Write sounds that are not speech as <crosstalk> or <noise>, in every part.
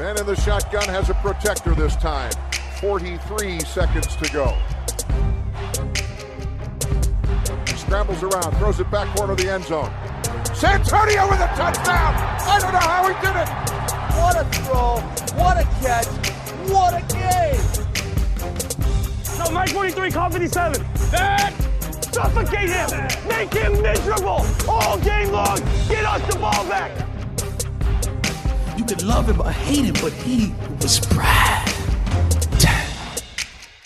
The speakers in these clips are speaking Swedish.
Man in the shotgun has a protector this time. 43 seconds to go. He scrambles around, throws it back corner of the end zone. Santonio with a touchdown! I don't know how he did it! What a throw! What a catch! What a game! No, Mike 23, call 57. That! Suffocate him! Make him miserable! All game long! Get us the ball back! You could love him or hate him, but he was Brad.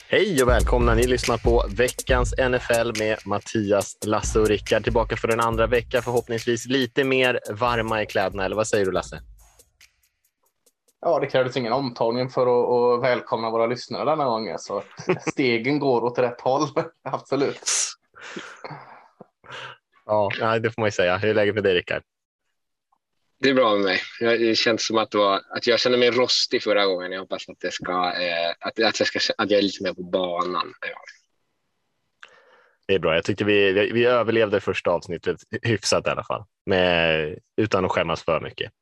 Hej och välkomna! Ni lyssnar på veckans NFL med Mattias, Lasse och Rickard. Tillbaka för en andra vecka, förhoppningsvis lite mer varma i kläderna. Eller vad säger du, Lasse? Ja, det krävdes ingen omtagning för att, att välkomna våra lyssnare denna gången, så <laughs> stegen går åt rätt håll. Absolut. Ja, det får man ju säga. Hur är läget med dig, Rickard? Det är bra med mig. Jag- Det känns som att, det var, att jag kände mig rostig förra gången. Jag hoppas att, det ska, eh, att, att, jag ska, att jag är lite mer på banan. Ja. Det är bra. Jag tyckte vi, vi vi överlevde första avsnittet hyfsat i alla fall, med, utan att skämmas för mycket.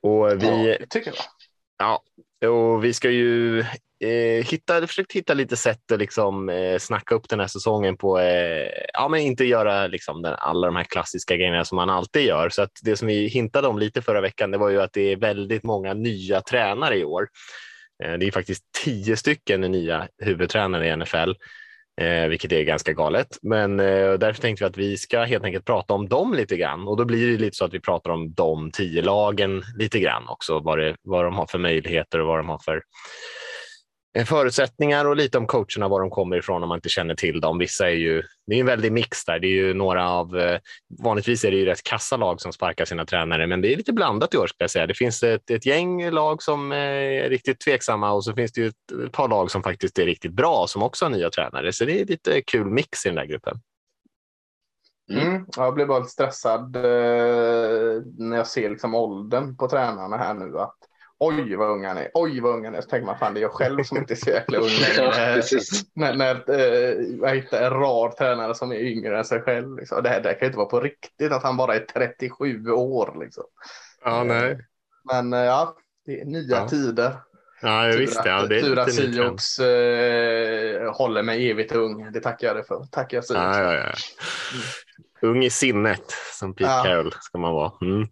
Och vi, Ja, tycker jag. Ja, och vi ska ju eh, hitta, försökt hitta lite sätt att liksom, eh, snacka upp den här säsongen på, eh, ja men inte göra liksom, den, alla de här klassiska grejerna som man alltid gör. Så att det som vi hintade om lite förra veckan, det var ju att det är väldigt många nya tränare i år. Eh, det är faktiskt tio stycken nya huvudtränare i NFL. Eh, vilket är ganska galet. Men eh, därför tänkte vi att vi ska helt enkelt prata om dem lite grann. Och då blir det lite så att vi pratar om de tio lagen lite grann också. Vad, det, vad de har för möjligheter och vad de har för förutsättningar och lite om coacherna, var de kommer ifrån om man inte känner till dem. Vissa är ju, det är en väldig mix där. Det är ju några av, eh, vanligtvis är det ju rätt kassa lag som sparkar sina tränare, men det är lite blandat i år ska jag säga. Det finns ett, ett gäng lag som eh, är riktigt tveksamma och så finns det ju ett, ett par lag som faktiskt är riktigt bra som också har nya tränare. Så det är lite kul mix i den där gruppen. Mm. Ja, Jag blir bara lite stressad eh, när jag ser liksom åldern på tränarna här nu. Att, Oj vad unga han är, oj vad unga han är. Så tänker man fan det är jag själv som inte är så jäkla ung <laughs> Ja, när när eh, jag hittar en rad tränare som är yngre än sig själv. Liksom. Det, här, det här kan ju inte vara på riktigt att han bara är 37 år. Liksom. Ja, nej. Men eh, ja, det är nya Ja. tider. Ja, Tur visst. att, Ja, det är tur att. Sioux eh, håller mig evigt ung. Det tackar jag dig för. Tackar Sioux. Ja, ja, ja. Ung i sinnet, som Pete Ja. Carroll ska man vara. Mm.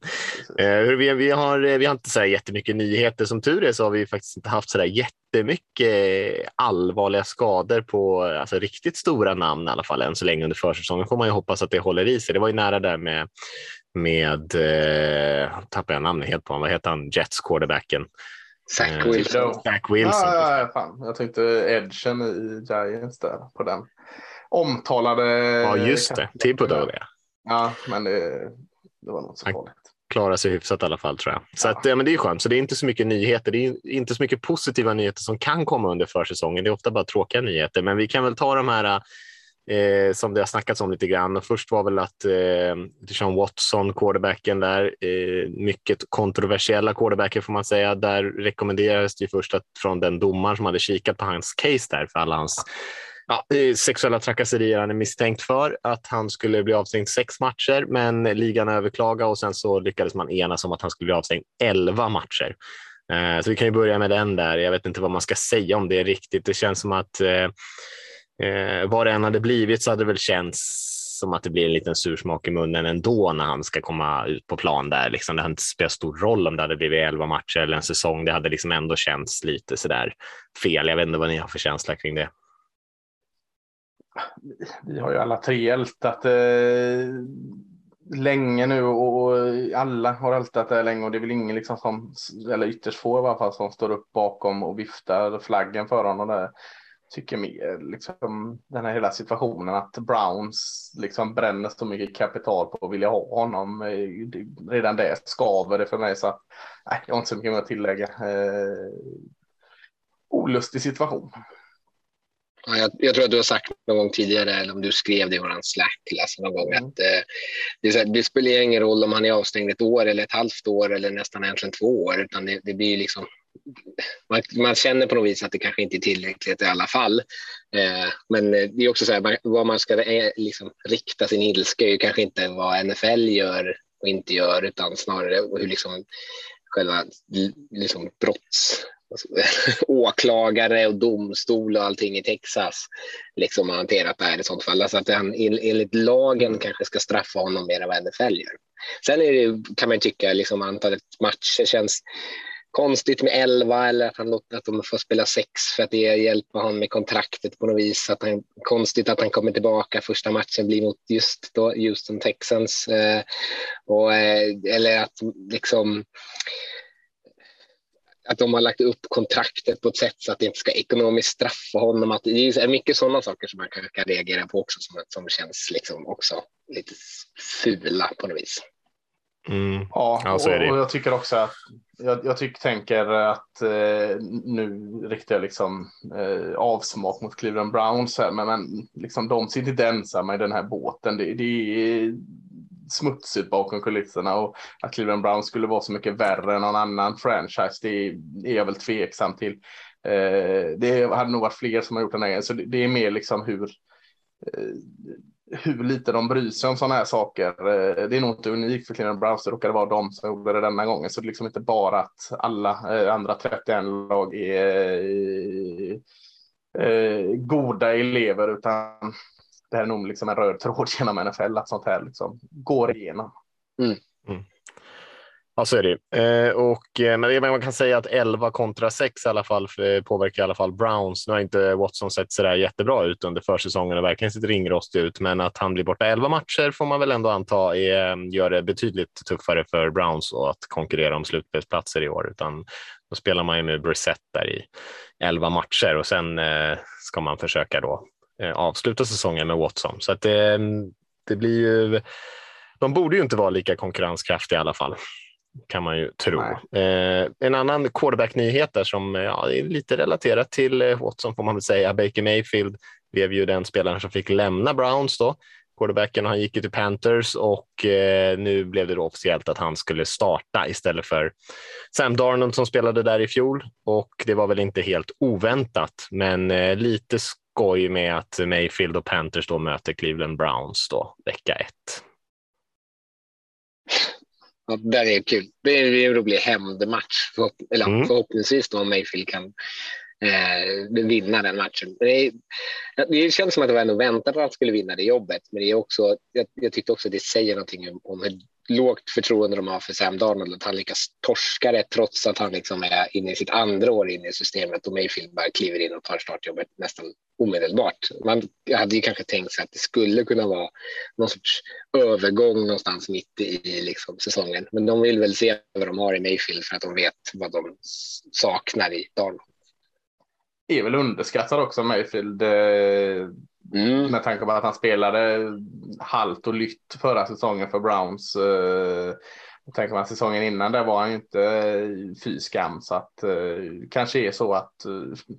Eh, hur vi, vi, har, eh, vi har inte så här jättemycket nyheter. Som tur är så har vi faktiskt inte haft så där jättemycket allvarliga skador på alltså, riktigt stora namn i alla fall än så länge under försäsongen. får man ju hoppas att det håller i sig. Det var ju nära där med, med eh, tappar jag namnet helt på honom. Vad heter han? Jets quarterbacken. Zach Eh, Wilson. Zach Wilson. Ja, ja, ja, fan. Jag tänkte edgen i Giants där på den. Omtalade. Ja, just det. Thibodeau, det. Ja, men det, det var nog så farligt. klarar sig hyfsat i alla fall tror jag. Så Ja. att, ja, men det är skönt. Så det är inte så mycket nyheter. Det är inte så mycket positiva nyheter som kan komma under försäsongen. Det är ofta bara tråkiga nyheter. Men vi kan väl ta de här eh, som det har snackats om lite grann. Och först var väl att eh, Deshaun Watson, quarterbacken där, eh, mycket kontroversiella quarterbacken får man säga. Där rekommenderades det ju först att, från den domaren som hade kikat på hans case där för alla hans ja, sexuella trakasserier han är misstänkt för, att han skulle bli avstängd sex matcher, men ligan överklagade och sen så lyckades man enas om att han skulle bli avstängd elva matcher. Eh, så vi kan ju börja med den där. Jag vet inte vad man ska säga om det riktigt. Det känns som att eh, eh, vad det än hade blivit så hade det väl känts som att det blir en liten sursmak i munnen ändå när han ska komma ut på plan där. Liksom, det hade inte spelat stor roll om det hade blivit elva matcher eller en säsong. Det hade liksom ändå känts lite sådär fel. Jag vet inte vad ni har för känsla kring det. Vi har ju alla tre ältat eh, länge nu och, och alla har ältat det länge och det är väl ingen liksom som, eller ytterst få i alla fall, som står upp bakom och viftar flaggen för honom. Där. Tycker mer liksom den här hela situationen att Browns liksom bränner så mycket kapital på att vilja ha honom. Eh, redan det skaver det för mig så att, nej, jag har inte så mycket mer att tillägga. Eh, olustig situation. Ja, jag, jag tror att du har sagt någon gång tidigare, eller om du skrev det i vår Slack-klass någon gång, Mm. att eh, det, här, det spelar ingen roll om han är avstängd ett år eller ett halvt år eller nästan egentligen två år, utan det, det blir liksom man, man känner på något vis att det kanske inte är tillräckligt i alla fall. Eh, men det är också så här, man, vad man ska eh, liksom, rikta sin ilska är ju kanske inte vad NFL gör och inte gör, utan snarare hur liksom själva liksom, brotts alltså, <laughs> åklagare och domstol och allting i Texas liksom har hanterat det här i sånt fall. Alltså att han enligt lagen kanske ska straffa honom mer än vad NFL gör. Sen är det, kan man tycka liksom antalet matcher känns konstigt med 11 eller att, han låter att de får spela 6 för att det hjälper honom med kontraktet på något vis. Att han, konstigt att han kommer tillbaka. Första matchen blir mot just då Houston Texans. Eh, och, eh, eller att liksom att de har lagt upp kontraktet på ett sätt så att det inte ska ekonomiskt straffa honom. Att det är mycket sådana saker som man kan, kan reagera på också som, som känns liksom också lite fula på något vis. Mm. Ja, ja och, och, jag tycker också att jag, jag tycker, tänker att eh, nu riktar jag liksom eh, avsmak mot Cleveland Browns här, men, men liksom, de sitter inte ensamma i den här båten. Det, det är smutsigt bakom kulisserna och att Cleveland Browns skulle vara så mycket värre än någon annan franchise, det är, är jag väl tveksam till. Eh, det hade nog varit fler som har gjort den här, så det, det är mer liksom hur eh, hur lite de bryr sig om sådana här saker. Eh, det är nog inte unikt för Cleveland Browns. Det råkade vara de som gjorde det denna gången. Så det är liksom inte bara att alla eh, andra 31 lag är eh, goda elever, utan det här är nog liksom en röd tråd <laughs> genom NFL att sånt här liksom går igenom. Mm. Mm. Ja, så är det. Eh, och, eh, men man kan säga att 11 kontra 6 i alla fall påverkar i alla fall Browns. Nu har inte Watson sett så där jättebra ut under försäsongen och verkligen sett ringrostig ut, men att han blir borta 11 matcher får man väl ändå anta är, gör det betydligt tuffare för Browns att konkurrera om slutspelsplatser i år. Utan då spelar man ju med Brissett där i 11 matcher och sen eh, ska man försöka då eh, avsluta säsongen med Watson. Så att det, det blir ju de borde ju inte vara lika konkurrenskraftiga i alla fall kan man ju tro. Eh, en annan quarterback-nyhet där som ja, är lite relaterat till eh, Watson får man väl säga. Baker Mayfield blev ju den spelaren som fick lämna Browns då. Quarterbacken han gick ju till Panthers och eh, nu blev det då officiellt att han skulle starta istället för Sam Darnold som spelade där i fjol och det var väl inte helt oväntat, men eh, lite skoj med att Mayfield och Panthers då möter Cleveland Browns då vecka ett. Ja, det är kul. Det är en rolig hämndmatch. Förhopp eller mm. Förhoppningsvis då Mayfield kan eh, vinna den matchen. Det, är, det, känns som att det var ändå väntat att han skulle vinna det jobbet. Men det är också, jag, jag tyckte också att det säger någonting om, om hur lågt förtroende de har för Sam Darnold. Att han lyckas torska det trots att han liksom är inne i sitt andra år inne i systemet och Mayfield bara kliver in och tar startjobbet nästan omedelbart. Man hade ju kanske tänkt sig att det skulle kunna vara någon sorts övergång någonstans mitt i liksom, säsongen. Men de vill väl se vad de har i Mayfield för att de vet vad de saknar i Darnold. Är väl underskattad också Mayfield. Eh, Eh, mm. Med tanke på att han spelade halt och lytt förra säsongen för Browns. Eh, tänker man säsongen innan där var han ju inte fy skam så att eh, kanske är så att eh,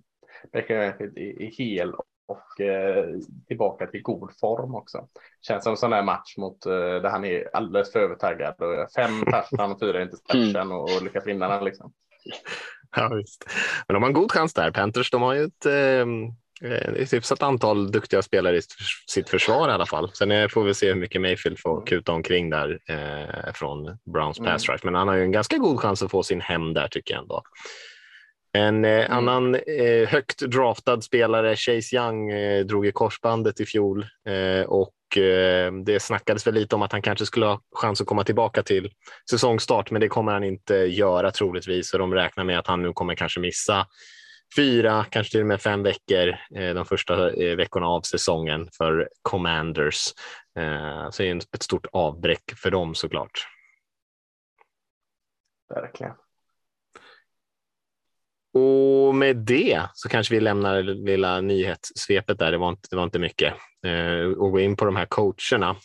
Baker är hel och eh, tillbaka till god form också. Känns som en sån där match mot eh, där han är alldeles för övertaggad och fem <laughs> touchdown och fyra interception och, och lyckas vinna den liksom. Ja, visst. Men de har en god chans där. Panthers de har ju ett eh, ett hyfsat antal duktiga spelare i sitt försvar i alla fall. Sen får vi se hur mycket Mayfield får mm. kuta omkring där eh, från Browns pass mm. rush. Men han har ju en ganska god chans att få sin hem där tycker jag ändå. En eh, mm. annan eh, högt draftad spelare, Chase Young, eh, drog i korsbandet i fjol eh, och eh, det snackades väl lite om att han kanske skulle ha chans att komma tillbaka till säsongstart, men det kommer han inte göra troligtvis. Och de räknar med att han nu kommer kanske missa fyra, kanske till och med fem veckor eh, de första veckorna av säsongen för Commanders. Så det är ett stort avbräck för dem såklart. Verkligen. Och med det så kanske vi lämnar det lilla nyhetssvepet där, det var inte, det var inte mycket, eh, och går in på de här coacherna.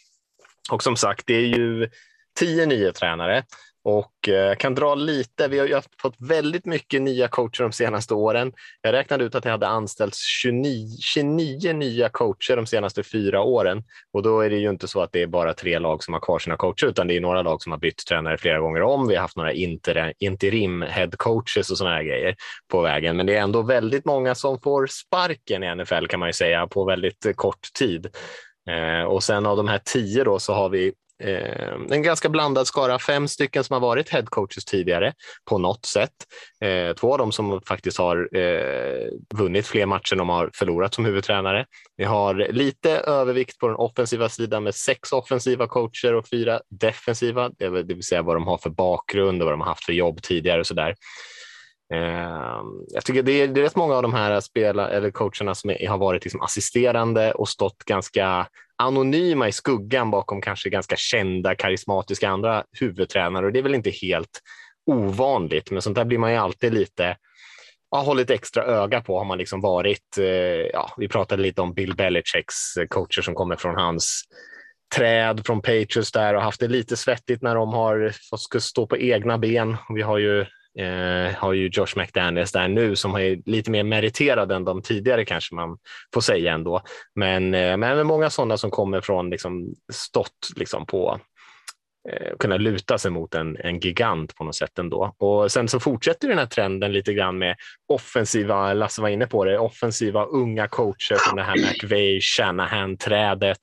Och som sagt, det är ju tio nya tränare och eh, kan dra lite. Vi har ju fått väldigt mycket nya coacher de senaste åren. Jag räknade ut att det hade anställts 29, 29 nya coacher de senaste fyra åren och då är det ju inte så att det är bara tre lag som har kvar sina coacher, utan det är några lag som har bytt tränare flera gånger om. Vi har haft några inter, interim head coaches och sådana här grejer på vägen, men det är ändå väldigt många som får sparken i NFL kan man ju säga på väldigt kort tid. Eh, och sen av de här tio då så har vi eh, en ganska blandad skara, fem stycken som har varit headcoaches tidigare på något sätt. Eh, två av dem som faktiskt har eh, vunnit fler matcher än de har förlorat som huvudtränare. Vi har lite övervikt på den offensiva sidan med sex offensiva coacher och fyra defensiva, det vill säga vad de har för bakgrund och vad de har haft för jobb tidigare och så där. Ehm, jag tycker det är, det är rätt många av de här spela, eller coacherna som är, har varit liksom assisterande och stått ganska anonyma i skuggan bakom kanske ganska kända, karismatiska andra huvudtränare och det är väl inte helt ovanligt, men sånt där blir man ju alltid lite har hållit extra öga på har man liksom varit. Eh, ja, vi pratade lite om Bill Belichicks coacher som kommer från hans träd från Patriots där och haft det lite svettigt när de har fått stå på egna ben. Vi har ju eh, har ju Josh McDaniels där nu som är lite mer meriterad än de tidigare kanske man får säga ändå. Men, eh, men många sådana som kommer från liksom stått liksom på eh, kunna luta sig mot en, en gigant på något sätt ändå. Och sen så fortsätter den här trenden lite grann med offensiva, Lasse var inne på det, offensiva unga coacher från det här McVay, Shanahan-trädet.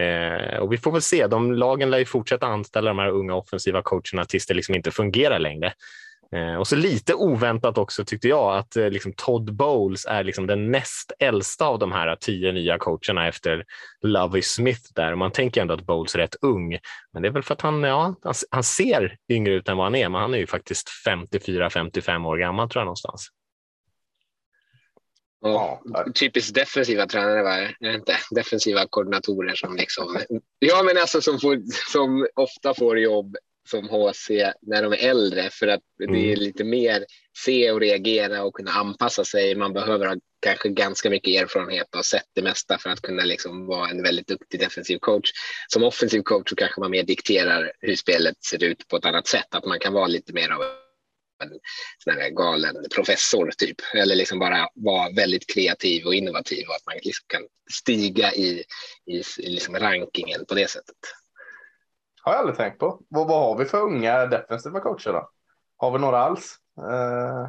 Eh, och vi får väl se, de lagen lär ju fortsätta anställa de här unga offensiva coacherna tills det liksom inte fungerar längre. Eh, och så lite oväntat också tyckte jag att eh, liksom Todd Bowles är liksom den näst äldsta av de här tio nya coacherna efter Lovey Smith där. Och man tänker ändå att Bowles är rätt ung, men det är väl för att han, ja, han, han ser yngre ut än vad han är, men han är ju faktiskt 54-55 år gammal tror jag någonstans. Ja, typiskt defensiva tränare, va? inte defensiva koordinatorer som liksom. Ja, men alltså som, får, som ofta får jobb som HC när de är äldre för att det är mm. lite mer se och reagera och kunna anpassa sig. Man behöver ha kanske ganska mycket erfarenhet och sett det mesta för att kunna liksom vara en väldigt duktig defensiv coach. Som offensiv coach så kanske man mer dikterar hur spelet ser ut på ett annat sätt, att man kan vara lite mer av en sån här galen professor typ, eller liksom bara vara väldigt kreativ och innovativ och att man liksom kan stiga i, i, i liksom rankingen på det sättet. Har jag aldrig tänkt på. Vad, vad har vi för unga defensiva coacher då? Har vi några alls? Eh,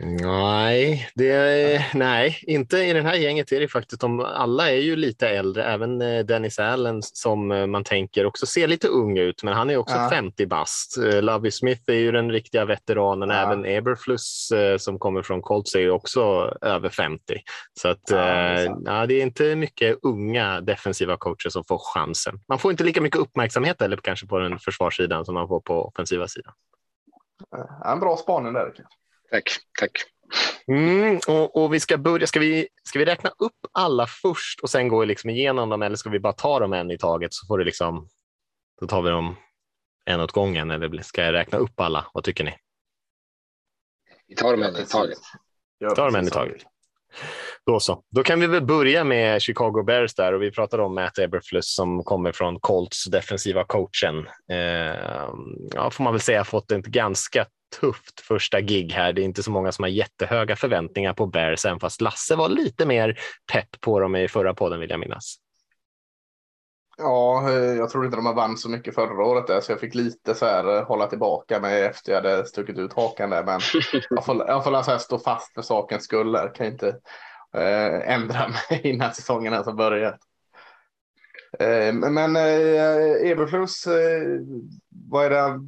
Nej, det är, nej, inte i den här gänget är det faktiskt. De, alla är ju lite äldre, även eh, Dennis Allen som eh, man tänker också ser lite ung ut, men han är också ja. 50 bast. Lovie Smith är ju den riktiga veteranen, ja. även Eberfluss som kommer från Colts är ju också över 50. Så att, ja, det, är det är inte mycket unga defensiva coacher som får chansen. Man får inte lika mycket uppmärksamhet eller kanske på den försvarssidan som man får på offensiva sidan. En bra spaning där. Tack, tack. Mm, och, och, vi ska börja. Ska vi, ska vi räkna upp alla först och sen gå liksom igenom dem eller ska vi bara ta dem en i taget så får det liksom. Då tar vi dem en åt gången eller ska jag räkna upp alla? Vad tycker ni? Vi tar dem en i taget. Vi tar dem en i taget. Då så. Då kan vi väl börja med Chicago Bears där och vi pratade om Matt Eberflus som kommer från Colts defensiva coachen. Eh, ja, får man väl säga fått ett ganska tufft första gig här. Det är inte så många som har jättehöga förväntningar på Bears, även fast Lasse var lite mer pepp på dem i förra podden vill jag minnas. Ja, eh, jag tror inte de har vann så mycket förra året där, så jag fick lite så här eh, hålla tillbaka mig efter jag hade stuckit ut hakan där. Men <laughs> jag får, jag får alltså stå fast för sakens skull. Där. Kan inte eh, ändra mig <laughs> innan säsongen ens har börjat. Eh, men eh, Eberflus, eh, vad är det?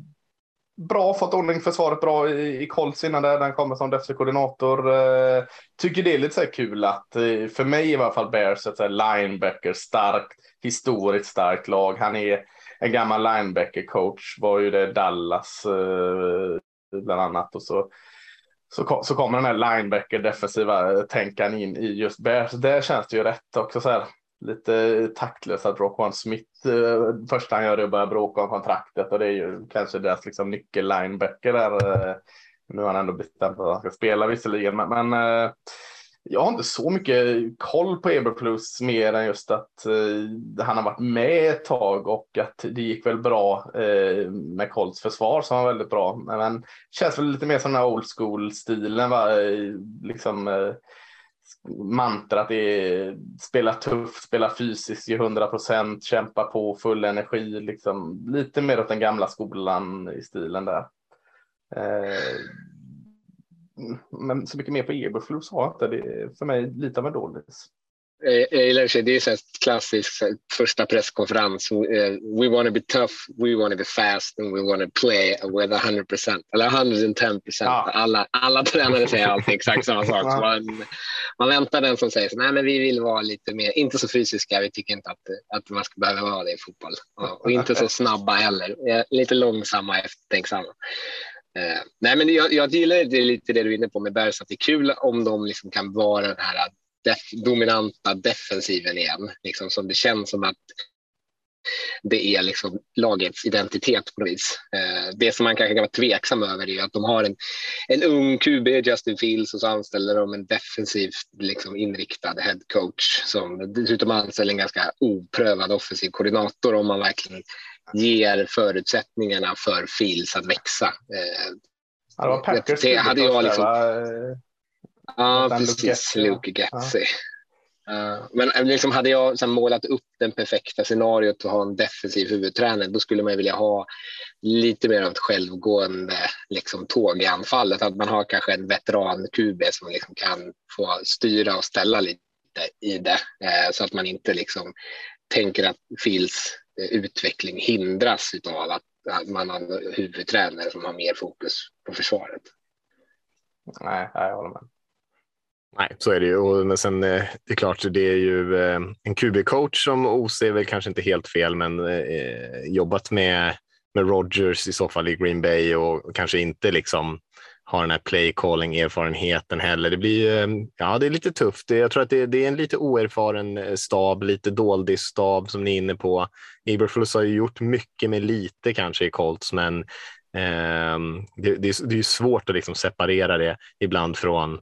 Bra, fått ordning försvaret bra i, i Colts innan där. Den kommer som defensiv koordinator. Eh, tycker det är lite så kul att, eh, för mig i alla fall, Bears ett så linebacker, starkt, historiskt starkt lag. Han är en gammal linebacker coach, var ju det Dallas eh, bland annat. Och så så, så kommer den här linebacker defensiva eh, tänkan in i just Bears. Där känns det ju rätt också så här lite taktlösa, att Roquan Smith eh, första han gör är att börja bråka om kontraktet och det är ju kanske deras liksom nyckel linebacker där. Eh, nu har han ändå bestämt att han ska spela visserligen, men, men eh, jag har inte så mycket koll på Eberflus mer än just att eh, han har varit med ett tag och att det gick väl bra eh, med Colts försvar som var väldigt bra. Men, men känns väl lite mer som den här old school stilen, va? Eh, liksom eh, eh, mantra att det är spela tufft, spela fysiskt, ge 100 procent, kämpa på, full energi, liksom lite mer åt den gamla skolan i stilen där. Eh, men så mycket mer på Eberflus har jag inte. Det är för mig lite av en dålis. Jag gillar det. är så klassisk första presskonferens. We want to be tough, we want to be fast and we want to play with 100% eller 110 Ja. Alla, alla tränare säger alltid exakt samma sak. <laughs> Man, man, väntar den som säger så, nej men vi vill vara lite mer, inte så fysiska, vi tycker inte att, att man ska behöva vara det i fotboll. Och, och inte så snabba heller, lite långsamma, eftertänksamma. Eh, nej, men jag, jag gillar det, lite det du är inne på med Bergs, att det är kul om de liksom kan vara den här def, dominanta defensiven igen, liksom, som det känns som att det är liksom lagets identitet på något vis. Eh, det som man kanske kan vara tveksam över är att de har en, en ung QB, Justin Fields, och så anställer de en defensivt liksom, inriktad head coach som dessutom anställer en ganska oprövad offensiv koordinator om man verkligen ger förutsättningarna för Fields att växa. Eh, ja, det var Packers det, hade jag liksom... Ja, precis. Luke Getzi. Uh, Eh, men liksom hade jag så målat upp den perfekta scenariot att ha en defensiv huvudtränare, då skulle man vilja ha lite mer av ett självgående liksom, tåg i anfallet. Att man har kanske en veteran-QB som liksom kan få styra och ställa lite i det, eh, så att man inte liksom tänker att Phils eh, utveckling hindras av att, att man har huvudtränare som har mer fokus på försvaret. Nej, jag håller med. Nej, så är det ju. Men sen eh, det är klart, det är ju eh, en QB-coach som OC är väl kanske inte helt fel, men eh, jobbat med, med Rogers i så fall i Green Bay och kanske inte liksom har den här play calling erfarenheten heller. Det blir eh, ja, det är lite tufft. Jag tror att det, det är en lite oerfaren eh, stab, lite dålig stab som ni är inne på. Eberflus har ju gjort mycket med lite kanske i Colts, men eh, det, det, är, det är svårt att liksom separera det ibland från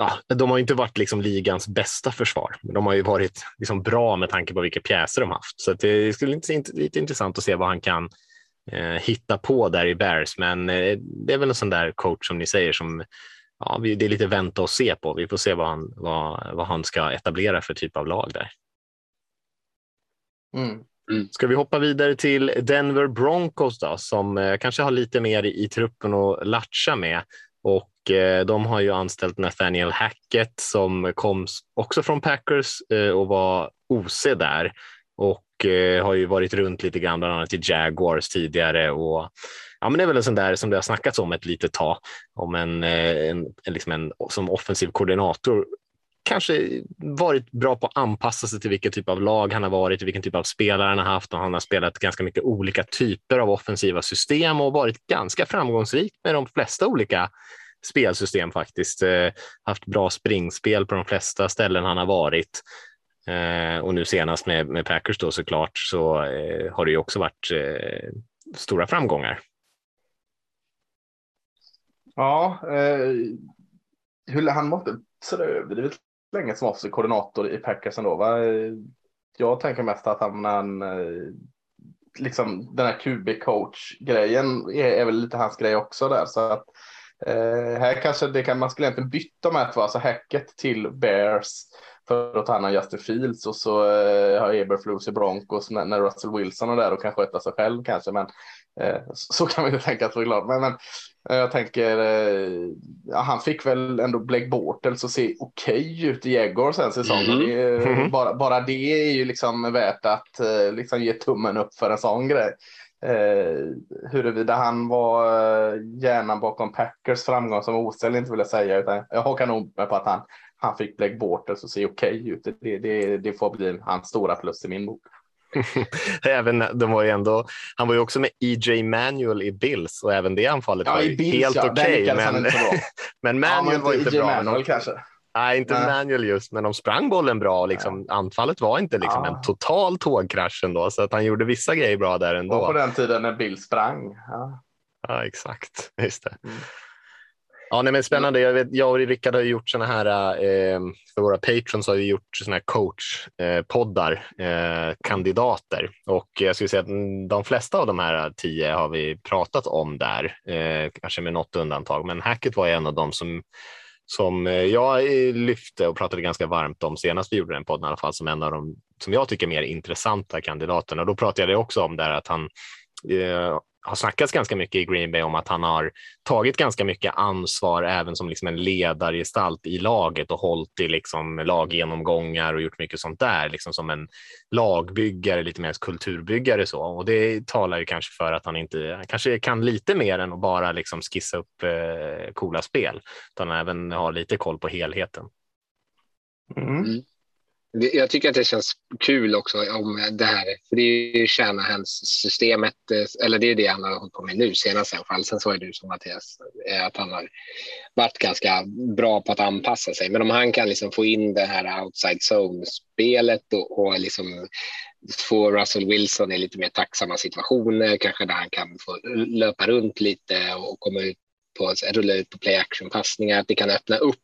ja, de har inte varit liksom ligans bästa försvar. De har ju varit liksom bra med tanke på vilka pjäser de haft. Så det skulle inte lite intressant att se vad han kan eh, hitta på där i Bears. Men eh, det är väl en sån där coach som ni säger som ja, det är lite vänta och se på. Vi får se vad han, vad, vad han ska etablera för typ av lag där. Mm. Mm. Ska vi hoppa vidare till Denver Broncos då, som eh, kanske har lite mer i, i truppen att latcha med. Och eh, de har ju anställt Nathaniel Hackett som kom också från Packers eh, och var OC där. Och eh, har ju varit runt lite grann, bland annat i Jaguars tidigare. Och, ja, men det är väl en sån där som det har snackats om ett litet tag, om en, eh, en, en, liksom en som offensiv koordinator. Kanske varit bra på att anpassa sig till vilken typ av lag han har varit, vilken typ av spelare han har haft. Och han har spelat ganska mycket olika typer av offensiva system och varit ganska framgångsrik med de flesta olika spelsystem faktiskt. Eh, haft bra springspel på de flesta ställen han har varit. Eh, och nu senast med, med Packers då såklart så eh, har det ju också varit eh, stora framgångar. Ja, eh, hur han måste sådär överdrivet länge som offensiv koordinator i Packers ändå. Va? Jag tänker mest att han, han eh, liksom den här QB-coach-grejen är, är, väl lite hans grej också där. Så att eh, här kanske det kan, man skulle egentligen byta med alltså hacket till Bears för att ta hand om Justin Fields och så eh, har Eberflus i Broncos när, när Russell Wilson är där och kan sköta sig själv kanske. Men eh, så kan man ju tänka såklart. Men, men eh, jag tänker, eh, ja, han fick väl ändå Blake Bortles att se okej ut i Jaguars en säsong. Mm -hmm. mm -hmm. bara, bara det är ju liksom värt att eh, liksom ge tummen upp för en sån grej. Eh, huruvida han var eh, hjärnan bakom Packers framgång som oställ inte vill jag säga, utan jag hakar nog med på att han han fick Blake Bortles att se okej okay ut. Det, det, det får bli hans stora plus i min bok. <laughs> även, de var ju ändå, han var ju också med EJ Manuel i Bills och även det anfallet ja, var ju Bills, helt ja. okej. Okay, men, <laughs> men Manuel ja, var inte bra. Manuel, kanske. Nej, inte Nej. Manuel just, men de sprang bollen bra. Liksom, ja. Anfallet var inte liksom ja. en total tågkrasch ändå, så att han gjorde vissa grejer bra där ändå. Och på den tiden när Bill sprang. Ja, ja exakt. <laughs> Just det. Mm. Ja, nej, men spännande. Jag, vet, jag och Rickard har gjort såna här, eh, för våra patrons har vi gjort såna här coachpoddar, eh, kandidater. Och jag skulle säga att de flesta av de här tio har vi pratat om där, eh, kanske med något undantag. Men Hacket var en av dem som, som eh, jag eh, lyfte och pratade ganska varmt om senast vi gjorde den podden i alla fall, som en av de som jag tycker mer intressanta kandidaterna. Då pratade jag också om där att han eh, har snackats ganska mycket i Green Bay om att han har tagit ganska mycket ansvar även som liksom en ledargestalt i laget och hållit i liksom laggenomgångar och gjort mycket sånt där, liksom som en lagbyggare, lite mer kulturbyggare så. Och det talar ju kanske för att han inte, han kanske kan lite mer än att bara liksom skissa upp eh, coola spel, utan även har lite koll på helheten. Mm. Jag tycker att det känns kul också om det här, för det är ju Shanahan-systemet, eh, eller det är det han har hållit på med nu senast i alla fall. Sen så är du som Mattias, eh, att han har varit ganska bra på att anpassa sig. Men om han kan liksom få in det här outside zone-spelet och, och liksom få Russell Wilson i lite mer tacksamma situationer, kanske där han kan få löpa runt lite och komma ut på, rulla ut på play action-passningar, att det kan öppna upp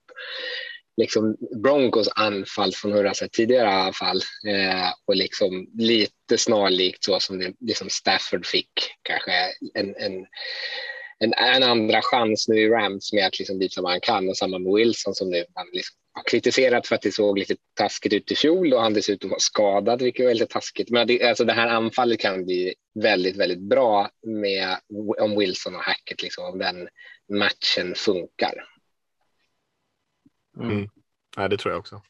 liksom Broncos anfall från hur det har sett tidigare i alla fall eh, och liksom lite snarlikt så som det, liksom Stafford fick kanske en, en, en, en, andra chans nu i Rams med att liksom visa vad han kan och samma med Wilson som nu man liksom har kritiserat för att det såg lite taskigt ut i fjol och han dessutom var skadad vilket var lite taskigt. Men det, alltså det här anfallet kan bli väldigt, väldigt bra med om Wilson och Hackett liksom om den matchen funkar. Mm. mm. Ja, det tror jag också.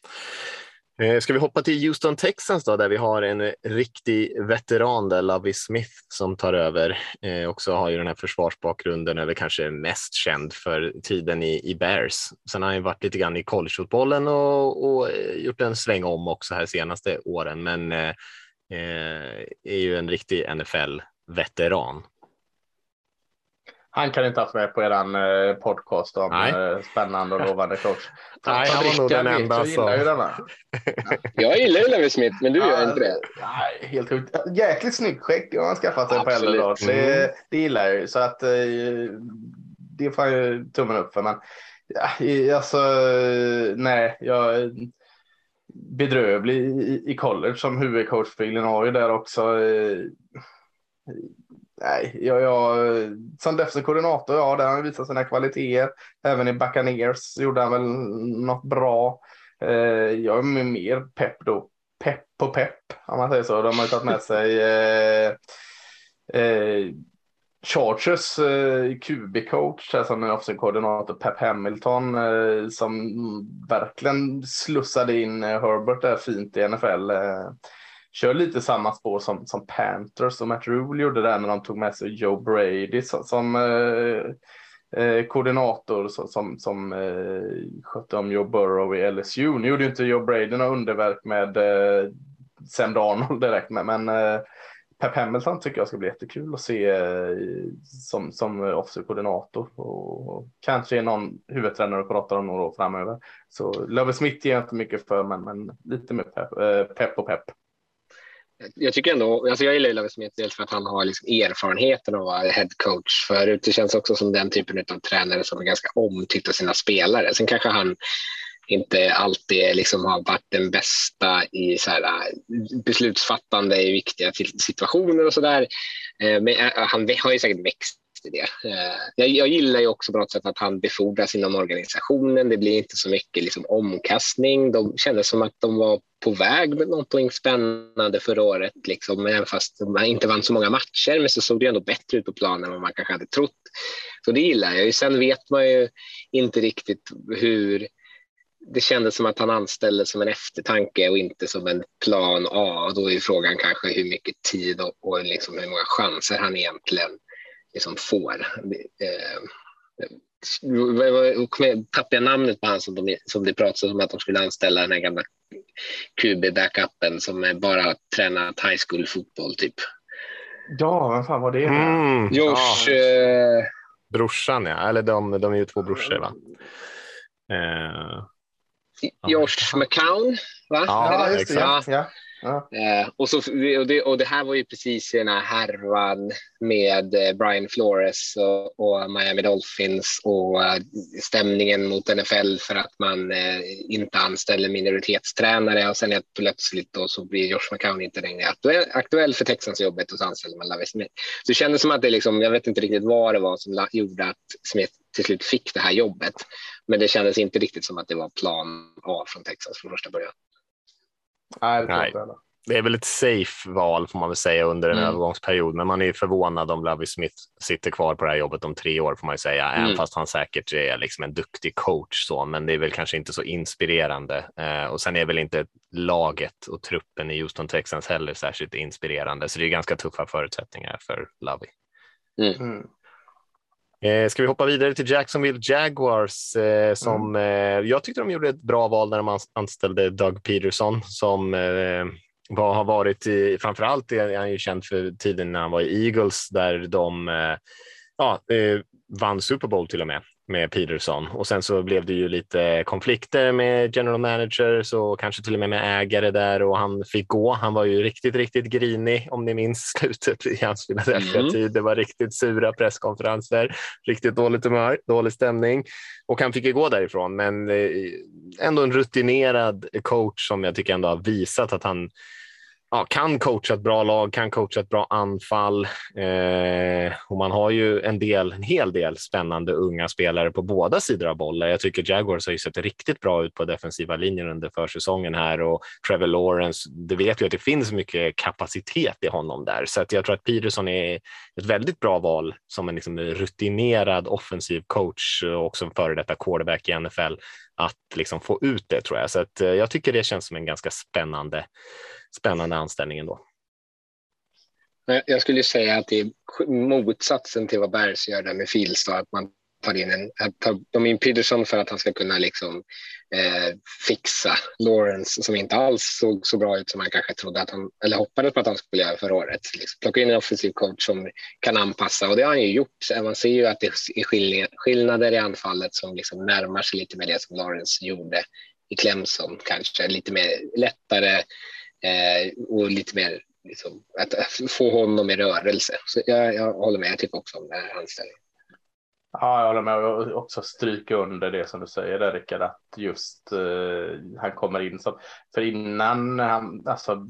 Eh, ska vi hoppa till Houston Texans då, där vi har en riktig veteran där, Lovie Smith, som tar över. Eh, också har ju den här försvarsbakgrunden, eller kanske mest känd för tiden i, i Bears. Sen har han ju varit lite grann i collegefotbollen och, och eh, gjort en sväng om också här senaste åren, men eh, eh är ju en riktig NFL-veteran. Han kan inte haft med på eran eh, podcast om eh, spännande och lovande coach. <laughs> Nej, han var nog den enda som... gillar ju denna. <laughs> jag gillar ju Levi Smith, men du ja, gör inte det. Nej, helt sjukt. Jäkligt snyggt skägg har han skaffat sig på äldre dagar. Det, mm. det gillar jag ju. Så att eh, det får jag ju tummen upp för. Men ja, alltså, nej, jag bedrövlig i, i college som huvudcoach för Illinois där också. Nej, jag, jag, som defensiv koordinator, ja, där har han visat sina kvaliteter. Även i Buccaneers gjorde han väl något bra. Eh, jag är mer pepp då. Pepp på pepp, om man säger så. De har ju tagit med sig eh, eh, Chargers eh, QB-coach som är offensiv koordinator, Pep Hamilton, eh, som verkligen slussade in eh, Herbert där fint i NFL. Eh. Kör lite samma spår som, som Panthers och Matt Rule gjorde där när de tog med sig Joe Brady som, som eh, eh, koordinator som, som, som eh, skötte om Joe Burrow i LSU. Nu gjorde inte Joe Brady några underverk med eh, Sam Darnold direkt, men, men eh, Pep Hamilton tycker jag ska bli jättekul att se eh, som, som offensiv koordinator och, kanske är någon huvudtränare och pratar om några år framöver. Så Love Smith ger jag inte mycket för, men, men lite mer pepp, eh, pepp och pepp jag tycker ändå, alltså jag gillar Love Smith dels för att han har liksom erfarenheten av att vara headcoach förut. Det känns också som den typen av tränare som är ganska omtyckt av sina spelare. Sen kanske han inte alltid liksom har varit den bästa i så här, beslutsfattande i viktiga situationer och sådär. Eh, men eh, han har ju säkert växt i det. Eh, jag, jag, gillar ju också på något sätt att han befordras inom organisationen. Det blir inte så mycket liksom omkastning. De kändes som att de var på väg med någonting spännande förra året, liksom, även fast de inte vann så många matcher. Men så såg det ändå bättre ut på planen än vad man kanske hade trott. Så det gillar jag. Sen vet man ju inte riktigt hur det kändes som att han anställde som en eftertanke och inte som en plan A. Då är frågan kanske hur mycket tid och, och liksom hur många chanser han egentligen liksom får. Eh, tappade jag namnet på han som de, som de pratade om att de skulle anställa den här gamla QB-backupen som bara har tränat high school fotboll typ. Ja, vad fan var det? Mm, Josh... Ja. Eh... Brorsan ja, eller de, de är ju två brorsor va? Eh... Josh McCown va? Ja, just det. Ja ja. Eh, och, så, och, det, och det här var ju precis i den här härvan med eh, Brian Flores och, och Miami Dolphins och eh, stämningen mot NFL för att man eh, inte anställer minoritetstränare och sen helt plötsligt då så blir Josh McCown inte längre aktuell, aktuell för Texans-jobbet och så anställer man Lavi Smith. Så det kändes som att det liksom, jag vet inte riktigt vad det var som gjorde att Smith till slut fick det här jobbet. Men det kändes inte riktigt som att det var plan A från Texas från första början. Nej, det inte det är väl ett safe val får man väl säga under en mm. övergångsperiod, men man är förvånad om Lovie Smith sitter kvar på det här jobbet om tre år får man ju säga, mm. även fast han säkert är liksom en duktig coach så, men det är väl kanske inte så inspirerande. Eh, och sen är väl inte laget och truppen i Houston Texans heller särskilt inspirerande, så det är ganska tuffa förutsättningar för Lovie. Mm. Eh, ska vi hoppa vidare till Jacksonville Jaguars eh, som mm. eh, jag tyckte de gjorde ett bra val när de anställde Doug Peterson som eh, var, har varit i, framförallt är han ju känd för tiden när han var i Eagles där de eh, ja, eh, vann Super Bowl till och med med Peterson och sen så blev det ju lite konflikter med general managers och kanske till och med med ägare där och han fick gå. Han var ju riktigt, riktigt grinig om ni minns <laughs> slutet i hans Philadelphia-tid. Mm. Det var riktigt sura presskonferenser, riktigt dåligt humör, dålig stämning och han fick ju gå därifrån. Men eh, ändå en rutinerad coach som jag tycker ändå har visat att han ja, kan coacha ett bra lag, kan coacha ett bra anfall. Eh, och man har ju en, del, en hel del spännande unga spelare på båda sidor av bollen. Jag tycker Jaguars har ju sett riktigt bra ut på defensiva linjen under försäsongen här och Trevor Lawrence, det vet ju att det finns mycket kapacitet i honom där. Så att jag tror att Peterson är ett väldigt bra val som en liksom rutinerad offensiv coach och som före detta quarterback i NFL att liksom få ut det tror jag. Så att, eh, jag tycker det känns som en ganska spännande spännande anställning ändå. Jag skulle säga att det är motsatsen till vad Bergs gör där med Fields, att man tar in en, tar de in Peterson för att han ska kunna liksom, eh, fixa Lawrence som inte alls såg så bra ut som man kanske trodde att han, eller hoppades på att han skulle göra förra året. Liksom, plocka in en offensiv coach som kan anpassa och det har han ju gjort. Eh, man ser ju att det är skillnader i anfallet som liksom närmar sig lite med det som Lawrence gjorde i Clemson, kanske lite mer lättare eh, och lite mer liksom, att få honom i rörelse. Så jag, jag håller med, jag tycker också om den här anställningen. Ja, jag håller med och också stryka under det som du säger där Rickard, att just eh, han kommer in som, för innan han, alltså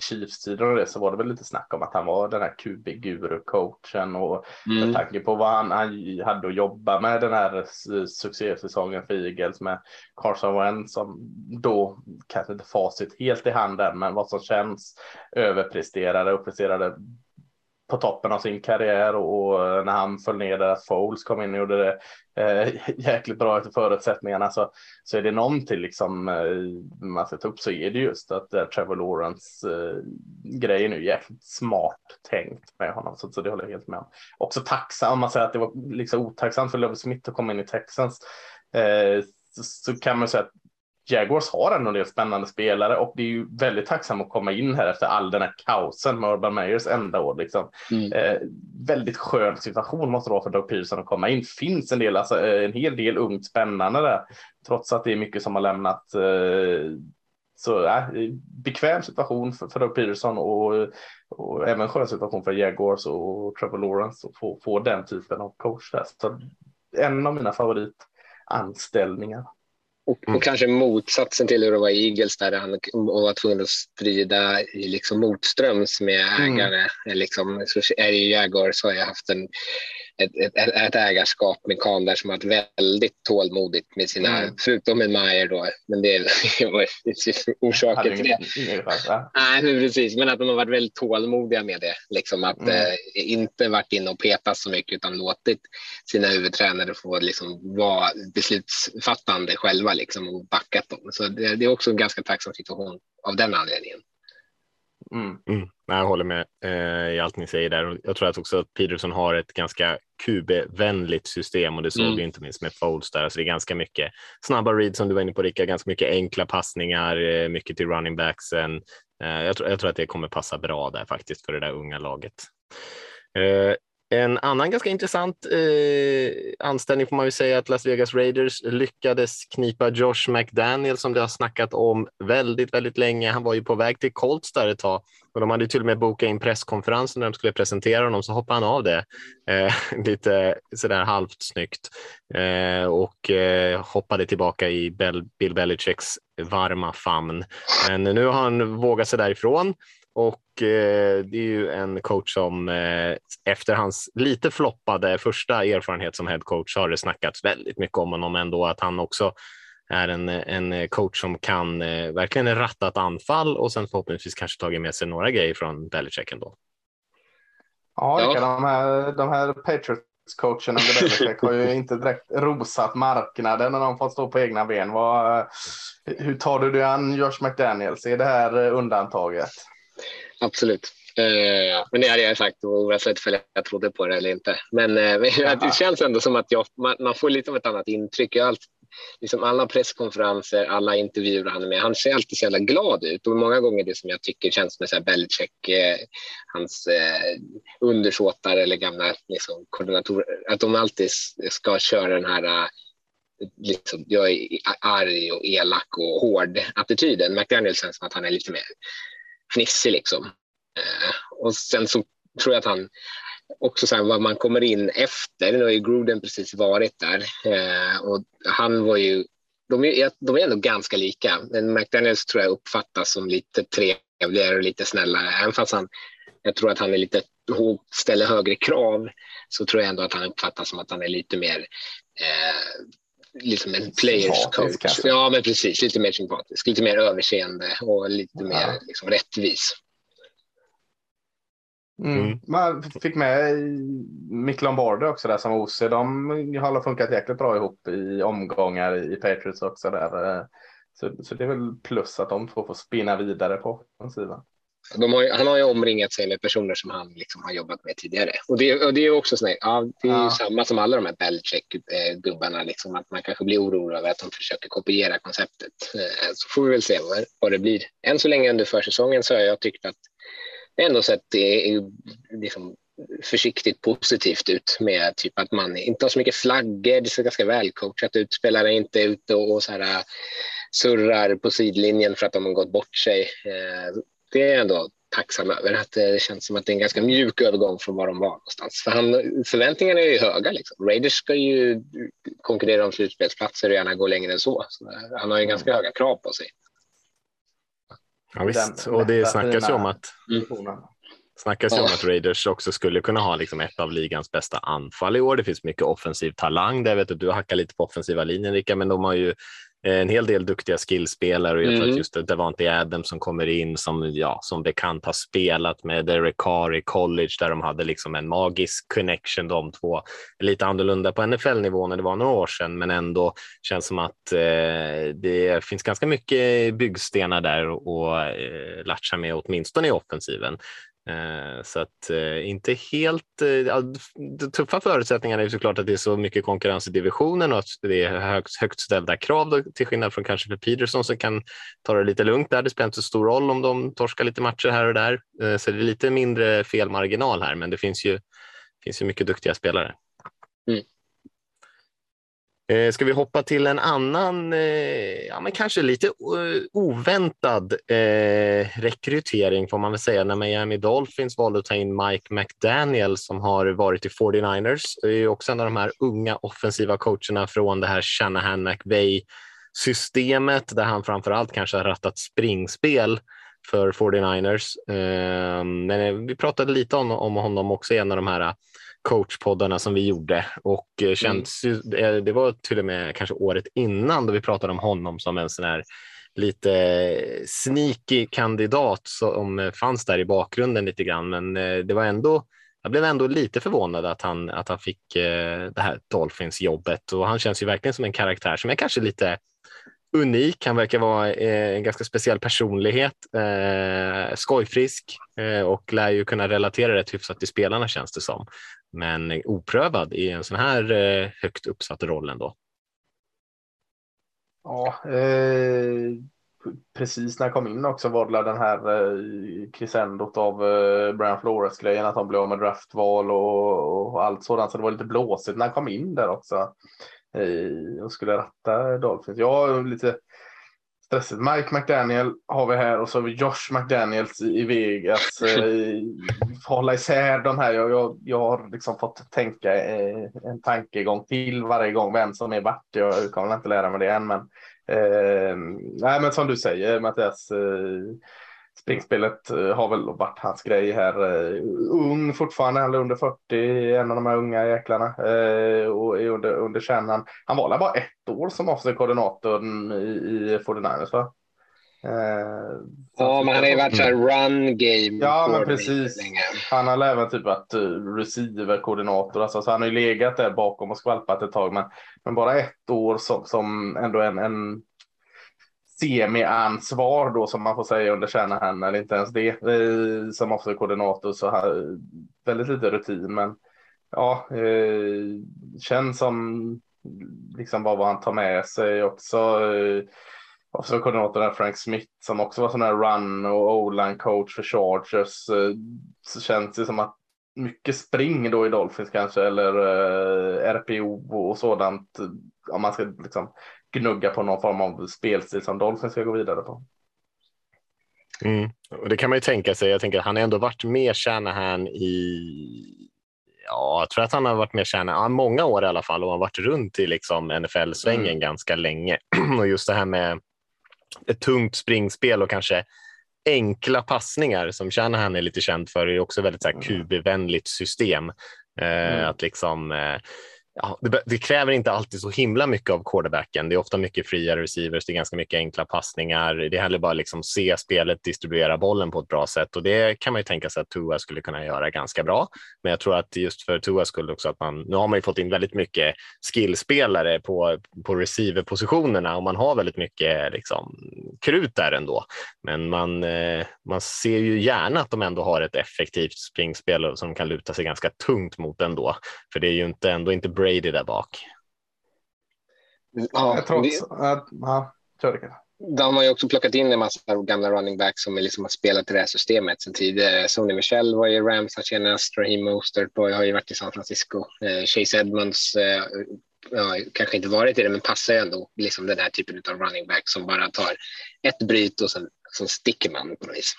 Chiefs-tiden och det så var det väl lite snack om att han var den här QB-guru-coachen och mm. med tanke på vad han, han hade att jobba med den här succésäsongen för Eagles med Carson Wentz som då, kanske inte facit helt i handen, men vad som känns överpresterade och presterade på toppen av sin karriär och eh, när han föll ner där att Foles kom in och gjorde det eh, <laughs> jäkligt bra efter förutsättningarna så, så är det någonting liksom eh, man sätter upp så är det just att eh, Trevor Lawrence eh, grejen är jäkligt smart tänkt med honom så, så det håller jag helt med om. Också tacksam om man säger att det var liksom otacksamt för Love Smith att komma in i Texans eh, så, så, kan man säga att Jaguars har ändå en del spännande spelare och det är ju väldigt tacksam att komma in här efter all den här kaosen med Urban Meyers enda år. Liksom. Mm. Eh, väldigt skön situation måste det vara för Doug Pearson att komma in. Finns en del, alltså eh, en hel del ungt spännande där, trots att det är mycket som har lämnat. Eh, så äh, bekväm situation för, för Doug Peterson och, och även skön situation för Jaguars och Trevor Lawrence att få, få den typen av coach där. Så en av mina favoritanställningar. Och, och, mm. kanske motsatsen till hur det var i Eagles där han var tvungen att strida liksom motströms med mm. ägare. Mm. Liksom, så är det ju Jaguars har jag haft en ett, ett, ett ägarskap med Kahn där som har varit väldigt tålmodigt med sina, mm. förutom med Mayer då, men det <laughs> var orsaker till det. Nej, men precis, men att de har varit väldigt tålmodiga med det, liksom att mm. eh, inte varit inne och petat så mycket utan låtit sina huvudtränare få liksom vara beslutsfattande själva liksom och backat dem. Så det, det är också en ganska tacksam situation av den anledningen. Mm. Mm. Jag håller med eh, i allt ni säger där. Jag tror att också att Peterson har ett ganska QB-vänligt system och det såg mm. vi inte minst med Folds där. Alltså det är ganska mycket snabba reads som du var inne på Rickard, ganska mycket enkla passningar, eh, mycket till running backsen. Eh, jag, tror, jag tror att det kommer passa bra där faktiskt för det där unga laget. En annan ganska intressant eh, anställning får man ju säga att Las Vegas Raiders lyckades knipa Josh McDaniel som det har snackat om väldigt, väldigt länge. Han var ju på väg till Colts där ett tag och de hade till och med bokat in presskonferensen när de skulle presentera honom så hoppade han av det eh, <laughs> lite sådär halvt snyggt eh, och eh, hoppade tillbaka i Bill Belichicks varma famn. Men nu har han vågat sig därifrån och eh, det är ju en coach som eh, efter hans lite floppade första erfarenhet som head coach har det snackats väldigt mycket om honom ändå, att han också är en, en coach som kan eh, verkligen ratta ett anfall och sen förhoppningsvis kanske tagit med sig några grejer från Belichick ändå. Ja, kan de här, de här Patriots coacherna under Belichick har ju <laughs> inte direkt rosat marknaden när de fått stå på egna ben. Vad, hur tar du dig an Josh McDaniels? Är det här undantaget? Absolut. Eh, men det hade jag sagt oavsett om jag trodde på det eller inte. Men eh, <laughs> det känns ändå som att jag, man, man, får lite av ett annat intryck. Jag alltid, liksom alla presskonferenser, alla intervjuer han är med, han ser alltid så jävla glad ut. Och många gånger det som jag tycker känns med så här Belichick, eh, hans eh, undersåtar eller gamla liksom, koordinatorer, att de alltid ska köra den här eh, liksom, jag är arg och elak och hård attityden. McDaniel känns som att han är lite mer fnissig liksom. Eh, och sen så tror jag att han också så här, vad man kommer in efter. Nu har ju Gruden precis varit där eh, och han var ju. De är, de är ändå ganska lika, men McDaniels tror jag uppfattas som lite trevligare och lite snällare. Även fast han, jag tror att han är lite ställer högre krav så tror jag ändå att han uppfattas som att han är lite mer eh, liksom en players coach. Kanske. Ja, men precis. Lite mer sympatisk, lite mer överseende och lite ja. mer liksom, rättvis. Mm. mm. Man fick med Mick Lombardi också där som OC. De har funkat jäkligt bra ihop i omgångar i Patriots också där. Så, så det är väl plus att de två får spinna vidare på offensiven. Har, han har ju omringat sig med personer som han liksom har jobbat med tidigare. Och det, och det är också sådär, ja, det är ja. samma som alla de här Belichick-gubbarna, liksom, att man kanske blir orolig över att de försöker kopiera konceptet. Eh, så får vi väl se vad, vad det blir. Än så länge under försäsongen så har jag tyckt att ändå sett det är liksom försiktigt positivt ut med typ att man inte har så mycket flaggor, det ser ganska välcoachat ut, spelare är inte ute och, så här surrar på sidlinjen för att de har gått bort sig. Eh, det är ändå tacksam över att det känns som att det är en ganska mjuk övergång från var de var någonstans. För han, förväntningarna är ju höga. Liksom. Raiders ska ju konkurrera om slutspelsplatser och gärna gå längre än så. så han har ju ganska höga krav på sig. Ja, visst, och det snackas ju om att mm. snackas ju om att Raiders också skulle kunna ha liksom ett av ligans bästa anfall i år. Det finns mycket offensiv talang. Där vet du, du hackar lite på offensiva linjen, Rika, men de har ju en hel del duktiga skillspelare och jag mm. tror att mm. just Devante Adams som kommer in som, ja, som bekant har spelat med Derek Carr i college där de hade liksom en magisk connection de två. Lite annorlunda på NFL-nivå när det var några år sedan men ändå känns som att eh, det finns ganska mycket byggstenar där och eh, latcha med åtminstone i offensiven. Eh, så att eh, inte helt eh, de tuffa förutsättningarna är såklart att det är så mycket konkurrens i divisionen och att det är högt, högt ställda krav då, till skillnad från kanske för Peterson som kan ta det lite lugnt där. Det spelar inte så stor roll om de torskar lite matcher här och där. Så det är lite mindre felmarginal här, men det finns ju, finns ju mycket duktiga spelare. Mm. Eh, ska vi hoppa till en annan, eh, ja, men kanske lite eh, oväntad eh, rekrytering får man väl säga när Miami Dolphins valde att ta in Mike McDaniel som har varit i 49ers. Det är också en av de här unga offensiva coacherna från det här Shanahan McVay systemet där han framför allt kanske har rattat springspel för 49ers. Eh, men eh, vi pratade lite om, om honom också i en av de här coachpoddarna som vi gjorde och eh, känns mm. det var till och med kanske året innan då vi pratade om honom som en sån här lite sneaky kandidat som fanns där i bakgrunden lite grann. Men eh, det var ändå, jag blev ändå lite förvånad att han, att han fick eh, det här Dolphins jobbet och han känns ju verkligen som en karaktär som är kanske lite unik. Han verkar vara en ganska speciell personlighet, eh, skojfrisk eh, och lär ju kunna relatera rätt hyfsat till spelarna känns det som men oprövad i en sån här eh, högt uppsatt roll ändå. Ja, eh, precis när jag kom in också var det den här eh, crescendot av eh, Brian Flores grejen att han blev av med draftval och, och, allt sådant. Så det var lite blåsigt när han kom in där också eh, och skulle ratta Dolphins. Jag lite stressigt. Mike McDaniel har vi här och så har vi Josh McDaniels i Vegas. Eh, <laughs> hålla isär de här. Jag, jag, jag har liksom fått tänka eh, en tankegång till varje gång vem som är vart. Jag kommer inte lära mig det än, men eh, nej, men som du säger Mattias. Eh, springspelet eh, har väl varit hans grej här. Eh, ung fortfarande, han är under 40, en av de här unga jäklarna. Eh, och är under, under kärnan. Han var bara ett år som offensiv-koordinatorn i, i 49ers va? Eh, ja, men han har ju varit så här run game. Ja, men precis. Länge. Han har även typ varit receiver-koordinator. Alltså, så han har ju legat där bakom och skvalpat ett tag. Men, men bara ett år som, som ändå en, en semi-ansvar då som man får säga under Shanahan eller inte ens det eh, som också koordinator så här, väldigt lite rutin men ja eh, känns som liksom bara vad han tar med sig. Också eh, också koordinatorn Frank Smith som också var sån här run och o-line coach för Chargers eh, så känns det som att mycket spring då i Dolphins kanske eller eh, RPO och sådant om man ska liksom gnugga på någon form av spelstil som Dolphins ska gå vidare på. Mm. Och det kan man ju tänka sig. Jag tänker att han har ändå varit med Shanahan i Ja, jag tror att han har varit med Shanahan ja, många år i alla fall och har varit runt i liksom NFL-svängen mm. ganska länge. <clears throat> och just det här med ett tungt springspel och kanske enkla passningar som Shanahan är lite känd för är också väldigt mm. QB-vänligt system. Eh, mm. Att liksom eh, ja, det, det, kräver inte alltid så himla mycket av quarterbacken. Det är ofta mycket fria receivers, det är ganska mycket enkla passningar. Det handlar bara liksom se spelet distribuera bollen på ett bra sätt och det kan man ju tänka sig att Tua skulle kunna göra ganska bra. Men jag tror att just för Tua skull också att man, nu har man ju fått in väldigt mycket skillspelare på, på receiverpositionerna och man har väldigt mycket liksom, krut där ändå. Men man, eh, man ser ju gärna att de ändå har ett effektivt springspel som kan luta sig ganska tungt mot ändå. För det är ju inte, ändå inte Brady där bak. Ja, trots att, ja, kör De har ju också plockat in en massa gamla running backs som liksom har spelat i det här systemet sedan tidigare. Sony Michel var i Rams, han senast, Raheem Mostert har ju varit i San Francisco. Eh, Chase Edmonds eh, ja, kanske inte varit i det, men passar ju ändå liksom den här typen av running back som bara tar ett bryt och sen, sen sticker man på något vis.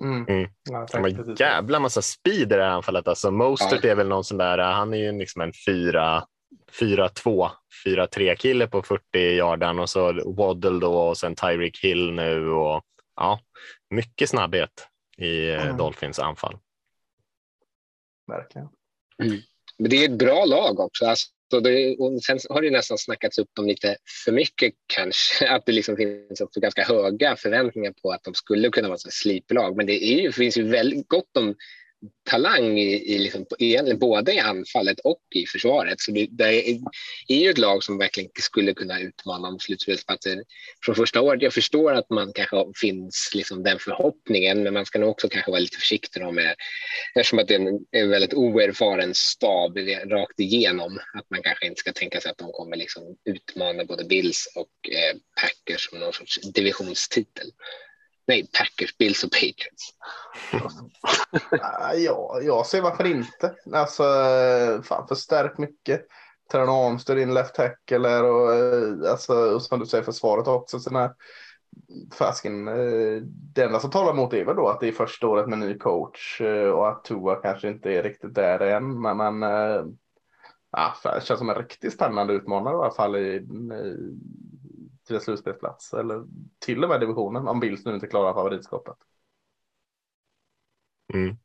Mm. Mm. Ja, de har jävla massa speed i det här anfallet. Alltså, Mostert ja. är väl någon sån där, han är ju liksom en 4 4-2, 4-3 kille på 40 yardan och så Waddle då och sen Tyreek Hill nu och ja, mycket snabbhet i eh, mm. Dolphins anfall. Verkligen. Mm. Men det är ett bra lag också. Alltså, så det, och sen har det nästan snackats upp dem lite för mycket kanske. <laughs> Att det liksom finns också ganska höga förväntningar på att de skulle kunna vara ett sliplag. Men det är ju, finns ju väldigt gott om talang i, i liksom, egentligen både i anfallet och i försvaret. Så det, det är, är ju ett lag som verkligen skulle kunna utmana om slutspelsplatser från första året. Jag förstår att man kanske finns liksom den förhoppningen, men man ska nog också kanske vara lite försiktig med eftersom att det är en, en väldigt oerfaren stab rakt igenom. Att man kanske inte ska tänka sig att de kommer liksom utmana både Bills och eh, Packers som någon sorts divisionstitel. Nej, Packers, Bills och Patriots. ja, jag ser varför inte. Alltså, fan förstärk mycket. Terran Armstead in left tackle och, eh, alltså, och som du säger försvaret också. sina... fasken, eh, det enda som talar emot är väl då att det är första året med ny coach eh, och att Tua kanske inte är riktigt där än. Men, men äh, det känns som en riktigt spännande utmanare i alla fall i, i till en slutspelsplats eller till och med divisionen om Bills nu inte klarar favoritskapet. Mm.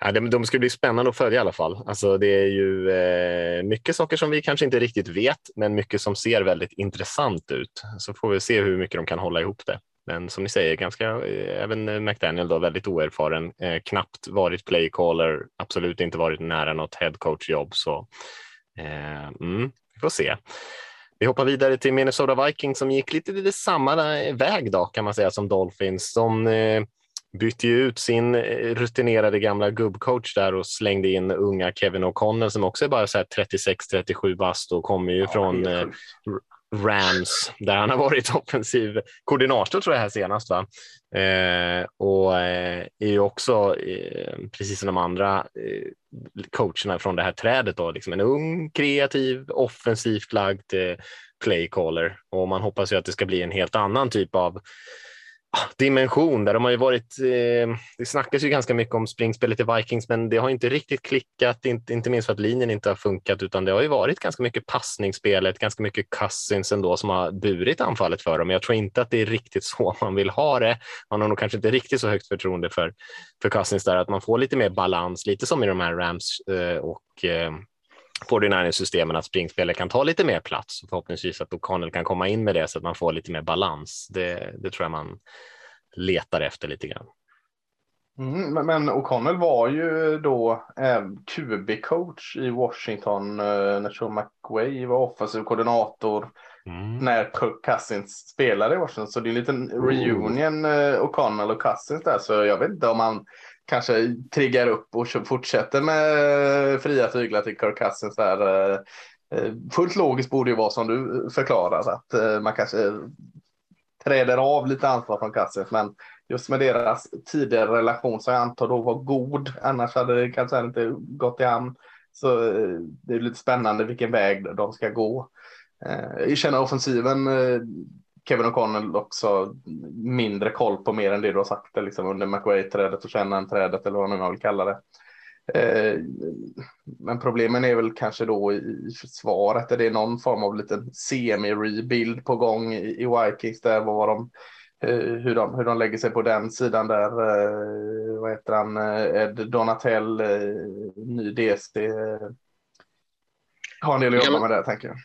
Ja, de, de ska bli spännande att följa i alla fall. Alltså, det är ju eh, mycket saker som vi kanske inte riktigt vet, men mycket som ser väldigt intressant ut. Så får vi se hur mycket de kan hålla ihop det. Men som ni säger, ganska, eh, även McDaniel då, väldigt oerfaren, eh, knappt varit playcaller, absolut inte varit nära något headcoach-jobb. Så eh, mm, vi får se. Vi hoppar vidare till Minnesota Vikings som gick lite, lite samma väg då, kan man säga som Dolphins. De eh, bytte ju ut sin eh, rutinerade gamla gubbcoach där och slängde in unga Kevin O'Connell som också är bara 36-37 bast och kommer ju ja, från eh, Rams där han har varit <laughs> offensiv koordinator tror jag här senast. Va? Eh, och eh, är ju också, eh, precis som de andra eh, coacherna från det här trädet, då, liksom en ung, kreativ, offensivt lagd eh, playcaller. Och man hoppas ju att det ska bli en helt annan typ av dimension där. De har ju varit, eh, det snackas ju ganska mycket om springspelet i Vikings, men det har inte riktigt klickat, inte, inte minst för att linjen inte har funkat, utan det har ju varit ganska mycket passningsspelet, ganska mycket Cousins ändå som har burit anfallet för dem. Jag tror inte att det är riktigt så <laughs> man vill ha det. Man har nog kanske inte riktigt så högt förtroende för, för Cousins där, att man får lite mer balans, lite som i de här Rams eh, och eh, 49 att springspelet kan ta lite mer plats och förhoppningsvis att O'Connell kan komma in med det så att man får lite mer balans. Det, det tror jag man letar efter lite grann. Mm, men O'Connell var ju då eh, QB-coach i Washington eh, när Sean McWay var offensiv koordinator mm. när Kirk Cousins spelade i Washington. Så det är en liten reunion eh, O'Connell och Cousins där. Så jag vet inte om han kanske triggar upp och fortsätter med eh, fria tyglar till Kirk Cousins där. Fullt logiskt borde ju vara som du förklarar att eh, man kanske eh, träder av lite ansvar från Cousins, men just med deras tidigare relation som jag antar då var god, annars hade det kanske inte gått i hamn. Så det är lite spännande vilken väg de ska gå. Jag känner offensiven Kevin O'Connell också mindre koll på mer än det du har sagt liksom under McWay-trädet och känna trädet eller vad man vill kalla det. Eh, men problemen är väl kanske då i försvaret. Är det någon form av liten semi-rebuild på gång i Vikings där vad de eh, hur de, hur de lägger sig på den sidan där. Eh, vad heter han? Ed Donatell, ny DC. Har en del att jobba med där tänker jag.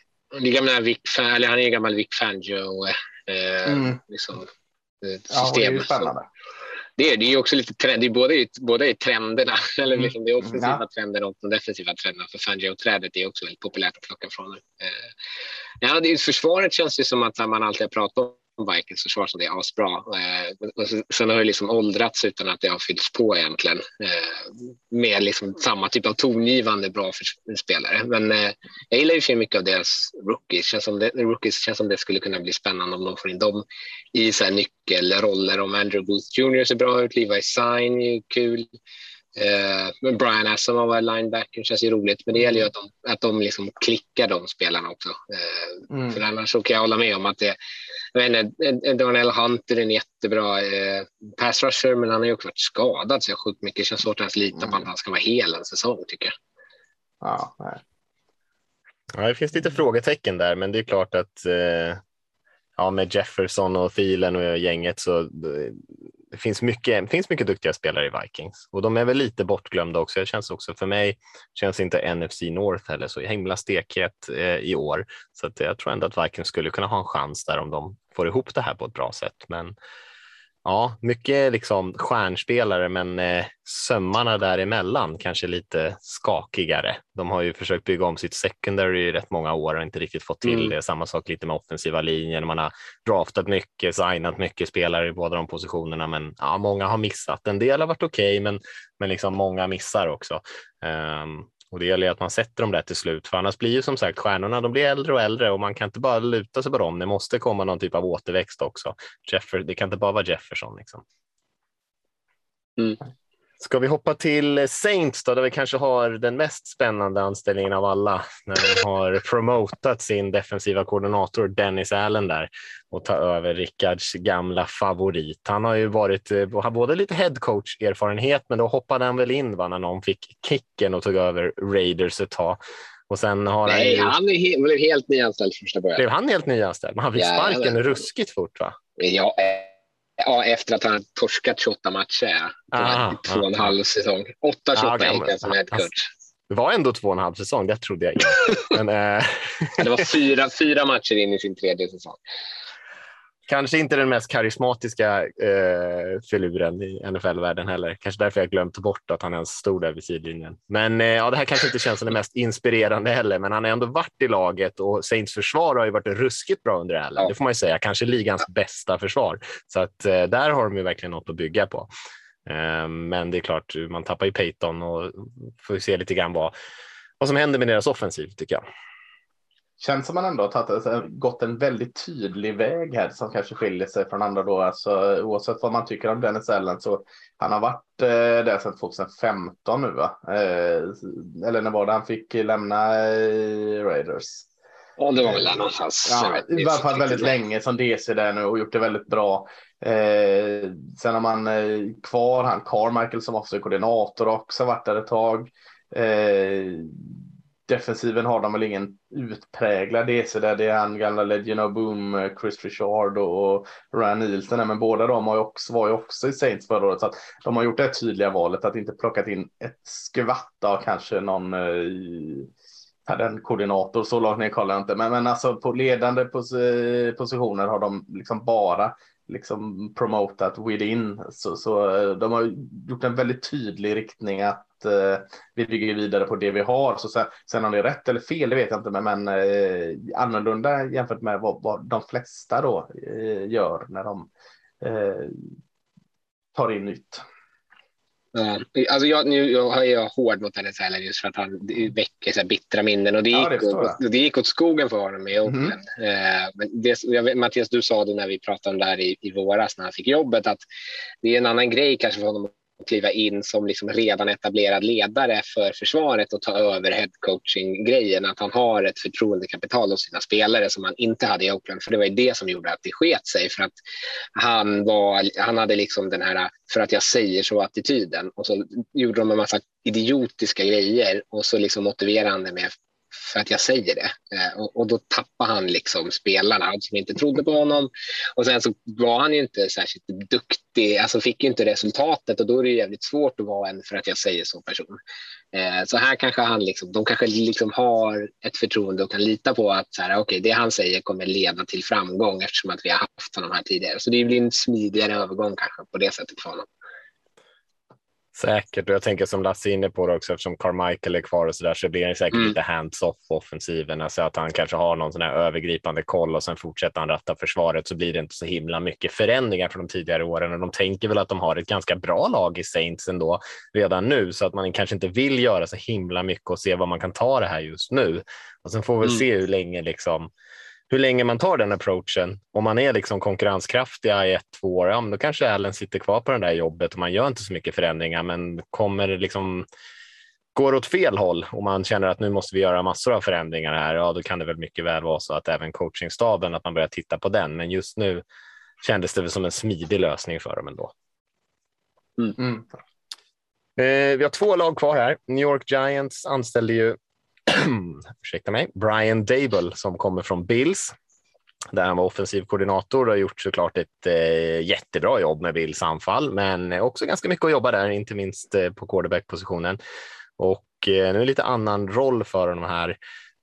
Det gamla Vic, eller han är gammal Vic Fangio Eh, mm. liksom, eh, ja, det är ju spännande. Det är, det är också lite trend, det är både, både i trenderna, <laughs> eller mm. liksom det offensiva ja. trenden och de defensiva trenderna. För Fangio-trädet är också väldigt populärt att plocka från. Eh, ja, det, försvaret känns det som att man alltid har pratat om Vikings försvar som det är asbra. Eh, sen har det liksom åldrats utan att det har fyllts på egentligen eh, med liksom samma typ av tongivande bra för spelare. Men eh, jag gillar ju för mycket av deras rookies. Känns som det, rookies känns som det skulle kunna bli spännande om de får in dem i så här nyckelroller. Om Andrew Booth Jr ser bra ut, Levi Sign är kul. Eh, men Brian Assom var linebacker, känns ju roligt. Men det gäller ju att de, att de liksom klickar de spelarna också. Eh, mm. För annars så kan jag hålla med om att det, jag vet inte, Daniel Hunter är en jättebra eh, pass rusher, men han har ju också varit skadad så jag sjukt mycket. Det känns svårt att ens lita mm. på att han ska vara hel en säsong tycker jag. Ja, nej. ja, det finns lite frågetecken där, men det är klart att eh, ja, med Jefferson och Thielen och gänget så det finns mycket, det finns mycket duktiga spelare i Vikings och de är väl lite bortglömda också. Det känns också för mig känns inte NFC North heller så himla stekhet eh, i år. Så att jag tror ändå att Vikings skulle kunna ha en chans där om de får ihop det här på ett bra sätt. Men Ja, mycket liksom stjärnspelare, men eh, sömmarna däremellan kanske lite skakigare. De har ju försökt bygga om sitt secondary i rätt många år och inte riktigt fått till mm. det. Samma sak lite med offensiva linjen. Man har draftat mycket, signat mycket spelare i båda de positionerna, men ja, många har missat. En del har varit okej, okay, men, men liksom många missar också. Um, och det gäller att man sätter dem där till slut, för annars blir ju som sagt stjärnorna, de blir äldre och äldre och man kan inte bara luta sig på dem. Det måste komma någon typ av återväxt också. Jeffer, det kan inte bara vara Jefferson. Liksom. Mm. Ska vi hoppa till Saints då, där vi kanske har den mest spännande anställningen av alla när de har promotat sin defensiva koordinator Dennis Allen där och ta över Rickards gamla favorit. Han har ju varit, eh, har både lite headcoach erfarenhet, men då hoppade han väl in va, när någon fick kicken och tog över Raiders ett tag. Och sen har Nej, han, ju... han är blev helt nyanställd första början. Blev han helt nyanställd? Men han fick ja, sparken ruskigt fort va? Ja, Ja, efter att han torskat 28 matcher. Ah, två och en halv säsong. 8-28 ah, gick han som headcoach. Det var ändå två och en halv säsong, det trodde jag inte. <laughs> Men, äh... det var <laughs> fyra, fyra matcher in i sin tredje säsong. Kanske inte den mest karismatiska eh, filuren i NFL-världen heller. Kanske därför jag glömt bort att han ens stod där vid sidlinjen. Men eh, ja, det här kanske inte känns som det mest inspirerande heller, men han har ändå varit i laget och Saints försvar har ju varit ruskigt bra under Allen. Ja. Det får man ju säga. Kanske ligans bästa försvar. Så att eh, där har de ju verkligen något att bygga på. Eh, men det är klart, man tappar ju Peyton och får se lite grann vad, vad som händer med deras offensiv tycker jag. Känns som man ändå har tagit, alltså, gått en väldigt tydlig väg här som kanske skiljer sig från andra då. Alltså, oavsett vad man tycker om Dennis Allen så han har varit eh, där sedan 2015 nu va? Eh, eller när var det han fick lämna eh, Raiders? Ja, det var väl där någonstans. Ja, I alla fall väldigt länge som DC där nu och gjort det väldigt bra. Eh, sen har man eh, kvar han Carmichael som också är koordinator också varit där ett tag. Eh, defensiven har de väl ingen utpräglad DC där. Det är han gamla Legend of Boom, Chris Richard och Ryan Nielsen. Men båda de har ju också, var ju också i Saints förra året. Så att de har gjort det tydliga valet att inte plockat in ett skvatt av kanske någon eh, den koordinator, så långt ner kollar jag inte. Men, men alltså på ledande pos eh, positioner har de liksom bara liksom promotat within. Så, så eh, de har gjort en väldigt tydlig riktning att eh, vi bygger vidare på det vi har. Så sen, sen om det är rätt eller fel, det vet jag inte, men, men eh, annorlunda jämfört med vad, vad de flesta då eh, gör när de eh, tar in nytt. Ja, alltså jag, nu jag är jag hård mot Dennis Heller just för att han väcker så bittra minnen och det gick, ja, det, åt, det gick åt skogen för honom i Open. Mm. Eh, men det, jag vet, Mattias, du sa det när vi pratade om det här i, i våras när han fick jobbet att det är en annan grej kanske för honom kliva in som liksom redan etablerad ledare för försvaret och ta över headcoaching-grejen. Att han har ett förtroendekapital hos sina spelare som han inte hade i Oakland. För det var ju det som gjorde att det sket sig. För att han, var, han hade liksom den här för att jag säger så-attityden. Och så gjorde de en massa idiotiska grejer och så liksom motiverade han det med för att jag säger det. Eh, och, och, då tappar han liksom spelarna som inte trodde på honom. Och sen så var han ju inte särskilt duktig, alltså fick ju inte resultatet och då är det jävligt svårt att vara en för att jag säger så person. Eh, så här kanske han liksom, de kanske liksom har ett förtroende och kan lita på att så här, okay, det han säger kommer leda till framgång eftersom att vi har haft honom här tidigare. Så det blir en smidigare övergång kanske på det sättet för honom. Säkert, och jag tänker som Lasse inne på det också, eftersom Carmichael är kvar och så där så blir han säkert mm. lite hands-off offensiven, alltså att han kanske har någon sån här övergripande koll och sen fortsätter han ratta försvaret så blir det inte så himla mycket förändringar från de tidigare åren och de tänker väl att de har ett ganska bra lag i Saints ändå redan nu så att man kanske inte vill göra så himla mycket och se vad man kan ta det här just nu. Och sen får vi mm. se hur länge liksom hur länge man tar den approachen. Om man är liksom konkurrenskraftiga i ett, två år, ja, då kanske Allen sitter kvar på det där jobbet och man gör inte så mycket förändringar. Men kommer det liksom går åt fel håll och man känner att nu måste vi göra massor av förändringar här, ja, då kan det väl mycket väl vara så att även coachingstaben, att man börjar titta på den. Men just nu kändes det väl som en smidig lösning för dem ändå. Mm. Mm. Eh, vi har två lag kvar här. New York Giants anställde ju <clears throat> ursäkta mig, Brian Dable som kommer från Bills där han var offensiv koordinator och har gjort såklart ett eh, jättebra jobb med Bills anfall, men också ganska mycket att jobba där, inte minst eh, på quarterback-positionen. Och eh, nu är det lite annan roll för honom här.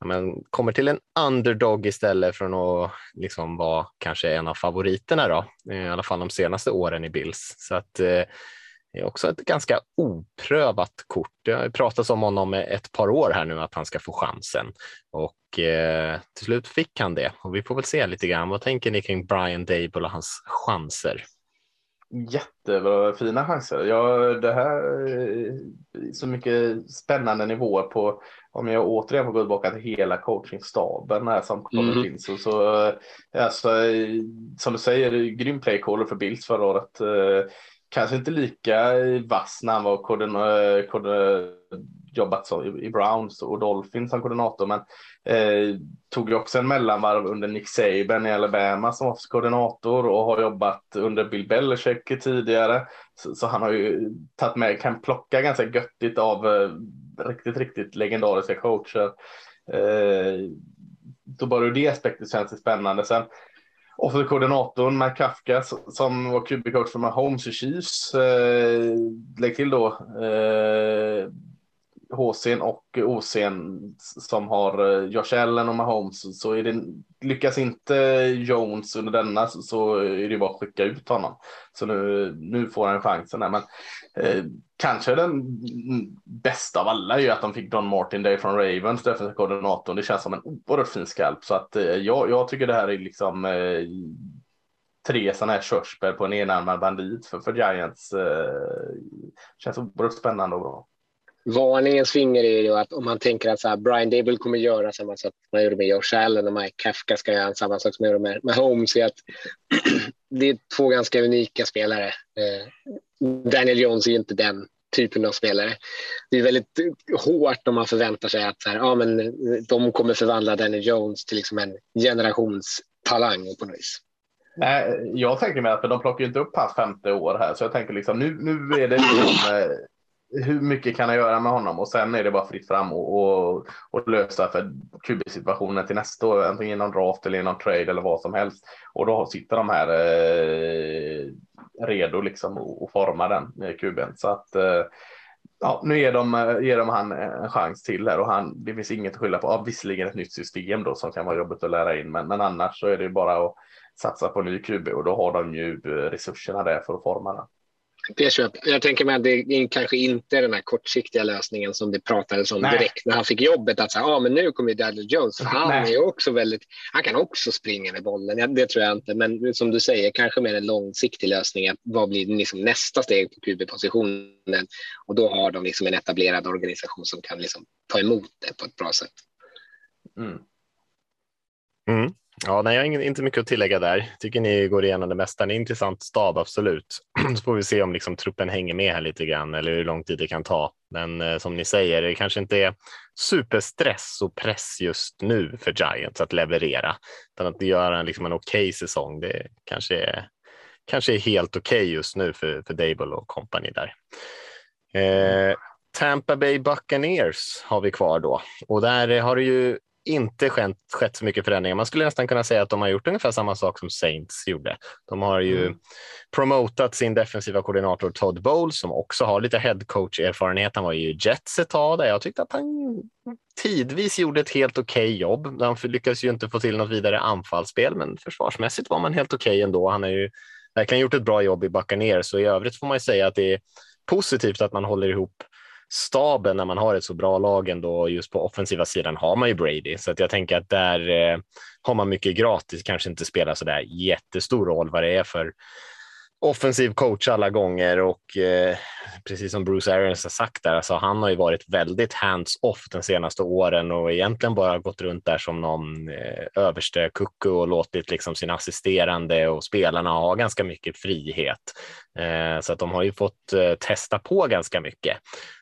Men kommer till en underdog istället från att liksom vara kanske en av favoriterna då, eh, i alla fall de senaste åren i Bills. Så att eh, det är också ett ganska oprövat kort. Det har pratats om honom ett par år här nu att han ska få chansen och eh, till slut fick han det och vi får väl se lite grann. Vad tänker ni kring Brian Dable och hans chanser? Jättebra, fina chanser. Ja, det här är så mycket spännande nivåer på om jag återigen får gå tillbaka till hela coachingstaben här som kommer mm. till så, så alltså, som du säger, grym playcaller för Bills förra året. Kanske inte lika vass när han var eh, jobbat så i Browns och Dolphins som koordinator, men eh, tog ju också en mellanvarv under Nick Saban i Alabama som koordinator och har jobbat under Bill Belichick tidigare. Så, så, han har ju tagit med, kan plocka ganska göttigt av eh, riktigt, riktigt legendariska coacher. Eh, då bara ur det aspektet känns det spännande. Sen och så koordinatorn Matt Kafka som var QB-coach för Mahomes i Chiefs. Eh, lägg till då eh, HCn och OCn som har eh, Josh Allen och Mahomes. Så är det, lyckas inte Jones under denna så, så är det bara att skicka ut honom. Så nu, nu får han chansen. Där. Men eh, kanske den bästa av alla är ju att de fick Don Martin Day från Ravens, defensiv koordinatorn. Det känns som en oerhört fin skalp. Så att eh, jag, jag tycker det här är liksom eh, tre sådana här körsbär på en enarmad bandit för, för Giants. Eh, känns oerhört spännande och bra. Varningens finger är ju att om man tänker att så här, Brian Dable kommer göra samma sak som han gjorde med Josh Allen och Mike Kafka ska göra samma sak som han gjorde med, med Holmes. Är att <clears throat> det är två ganska unika spelare. Eh, Daniel Jones är inte den typen av spelare. Det är väldigt hårt om man förväntar sig att så här, ja, men de kommer förvandla Daniel Jones till liksom en generationstalang på något vis. Nej, jag tänker mig att de plockar inte upp hans femte år här, så jag tänker liksom nu, nu är det liksom, eh, hur mycket kan jag göra med honom och sen är det bara fritt fram och, och, och lösa för QB-situationen till nästa år, antingen genom draft eller genom trade eller vad som helst. Och då sitter de här eh, redo liksom och, formar den eh, kuben. Så att eh, ja, nu ger de, eh, ger de han eh, en chans till här och han, det finns inget att skylla på. Ja, visserligen ett nytt system då som kan vara jobbigt att lära in, men, men annars så är det ju bara att satsa på ny QB och då har de ju eh, resurserna där för att forma den. Det köp. Jag tänker mig att det kanske inte är den här kortsiktiga lösningen som det pratades om Nej. direkt när han fick jobbet. Att säga, ah, men nu kommer Daniel Jones. Han Nej. är också väldigt, han kan också springa med bollen. Det tror jag inte. Men som du säger, kanske mer en långsiktig lösning. Att vad blir liksom nästa steg på QB-positionen? Och då har de liksom en etablerad organisation som kan liksom ta emot det på ett bra sätt. Mm. Mm. Ja, nej, jag har inte mycket att tillägga där. Tycker ni går igenom det mesta. En intressant stab, absolut. <clears throat> Så får vi se om liksom truppen hänger med här lite grann eller hur lång tid det kan ta. Men eh, som ni säger, det kanske inte är superstress och press just nu för Giants att leverera, utan att göra en, liksom en okej okay säsong. Det kanske är, kanske är helt okej okay just nu för, för Dable och company där. Eh, Tampa Bay Buccaneers har vi kvar då och där har det ju inte skett, skett så mycket förändringar. Man skulle nästan kunna säga att de har gjort ungefär samma sak som Saints gjorde. De har ju mm. promotat sin defensiva koordinator Todd Bowles som också har lite headcoach erfarenhet. Han var ju Jets ett tag där jag tyckte att han tidvis gjorde ett helt okej okay jobb. Han lyckades ju inte få till något vidare anfallsspel, men försvarsmässigt var man helt okej okay ändå. Han har ju verkligen gjort ett bra jobb i Buccaneers så i övrigt får man ju säga att det är positivt att man håller ihop staben när man har ett så bra lag ändå. Just på offensiva sidan har man ju Brady, så att jag tänker att där eh, har man mycket gratis, kanske inte spelar så där jättestor roll vad det är för offensiv coach alla gånger och eh, precis som Bruce Arians har sagt där, alltså han har ju varit väldigt hands-off de senaste åren och egentligen bara gått runt där som någon eh, överste kucku och låtit liksom sin assisterande och spelarna ha ganska mycket frihet. Eh, så att de har ju fått eh, testa på ganska mycket.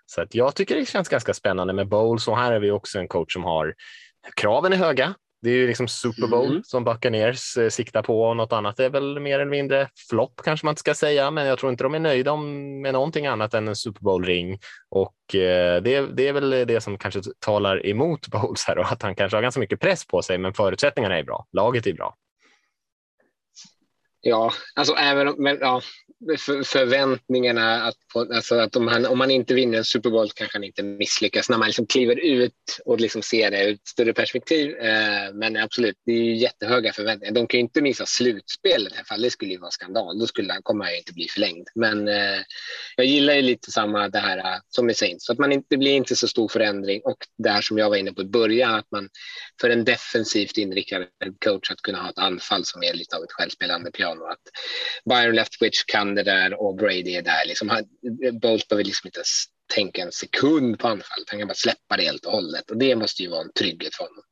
Så att jag tycker det känns ganska spännande med Bowles och här är vi också en coach som har kraven är höga. Det är ju liksom Super Bowl mm. som Buccaneers eh, siktar på och något annat är väl mer eller mindre flopp kanske man inte ska säga, men jag tror inte de är nöjda med någonting annat än en Super Bowl ring och eh, det, det är väl det som kanske talar emot <laughs> Bowles här och att han kanske har ganska mycket press på sig, men förutsättningarna är bra. Laget är bra. Ja, alltså även men, ja, för, förväntningarna att, alltså att om, han, om man inte vinner en Super Bowl kanske han inte misslyckas när man liksom kliver ut och liksom ser det ur ett större perspektiv. Eh, men absolut, det är jättehöga förväntningar. De kan ju inte missa slutspelet i här, fall. det skulle ju vara skandal. Då skulle han, kommer han inte bli förlängd. Men eh, jag gillar ju lite samma det här eh, som i Saints, så att man inte, det blir inte så stor förändring och det här som jag var inne på i början, att man för en defensivt inriktad coach att kunna ha ett anfall som är lite av ett självspelande piano piano. Att Byron Leftwich kan det där och Brady är där. Liksom, han, Bolt behöver liksom inte tänka en sekund på anfallet. Han kan bara släppa det helt och hållet och det måste ju vara en trygghet för honom.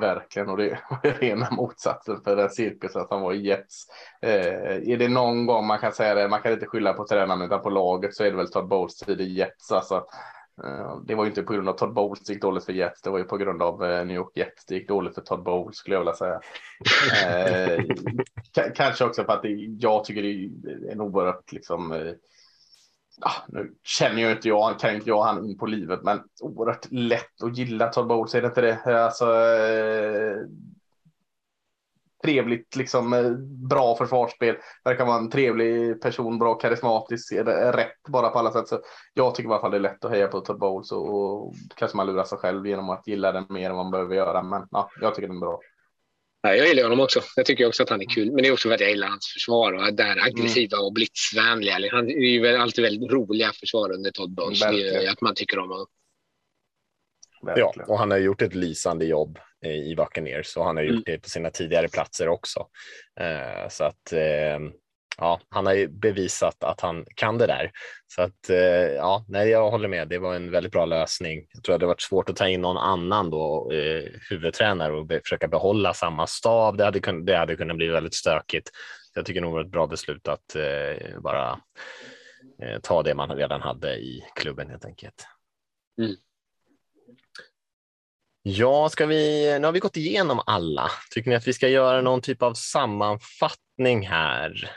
Verkligen, och det är rena motsatsen för den cirkus att han var i Jets. Eh, är det någon gång man kan säga det, man kan inte skylla på tränaren utan på laget så är det väl Todd Bowles tid i Jets. Alltså, Eh, det var ju inte på grund av Todd Bowles det gick dåligt för Jets. Det var ju på grund av eh, New York Jets det gick dåligt för Todd Bowles skulle jag vilja säga. eh, kanske också för att det, jag tycker det är en oerhört liksom. Eh, ah, nu känner jag inte jag, kan inte jag han in på livet, men oerhört lätt att gilla Todd Bowles, är det inte det? Alltså, eh, trevligt, liksom eh, bra försvarsspel. Verkar vara en trevlig person, bra karismatisk, rätt bara på alla sätt. Så jag tycker i alla fall det är lätt att heja på Todd Bowles och, och kanske man lurar sig själv genom att gilla den mer än man behöver göra. Men ja, jag tycker den är bra. Ja, jag gillar honom också. Jag tycker också att han är kul. Men det är också för att jag gillar hans försvar och det här aggressiva mm. och blitzvänliga. Han är ju alltid väldigt roliga försvar under Todd Bowles. Det gör att man tycker om honom. Ja, och han har gjort ett lysande jobb i Buccaneers och han har gjort mm. det på sina tidigare platser också. Eh, så att eh, ja, han har ju bevisat att han kan det där. Så att eh, ja, nej, jag håller med. Det var en väldigt bra lösning. Jag tror att det varit svårt att ta in någon annan då, eh, huvudtränare och be försöka behålla samma stav. Det hade, kun det hade kunnat bli väldigt stökigt. Jag tycker nog det var ett bra beslut att eh, bara eh, ta det man redan hade i klubben helt enkelt. Mm. Ja, ska vi, nu har vi gått igenom alla. Tycker ni att vi ska göra någon typ av sammanfattning här?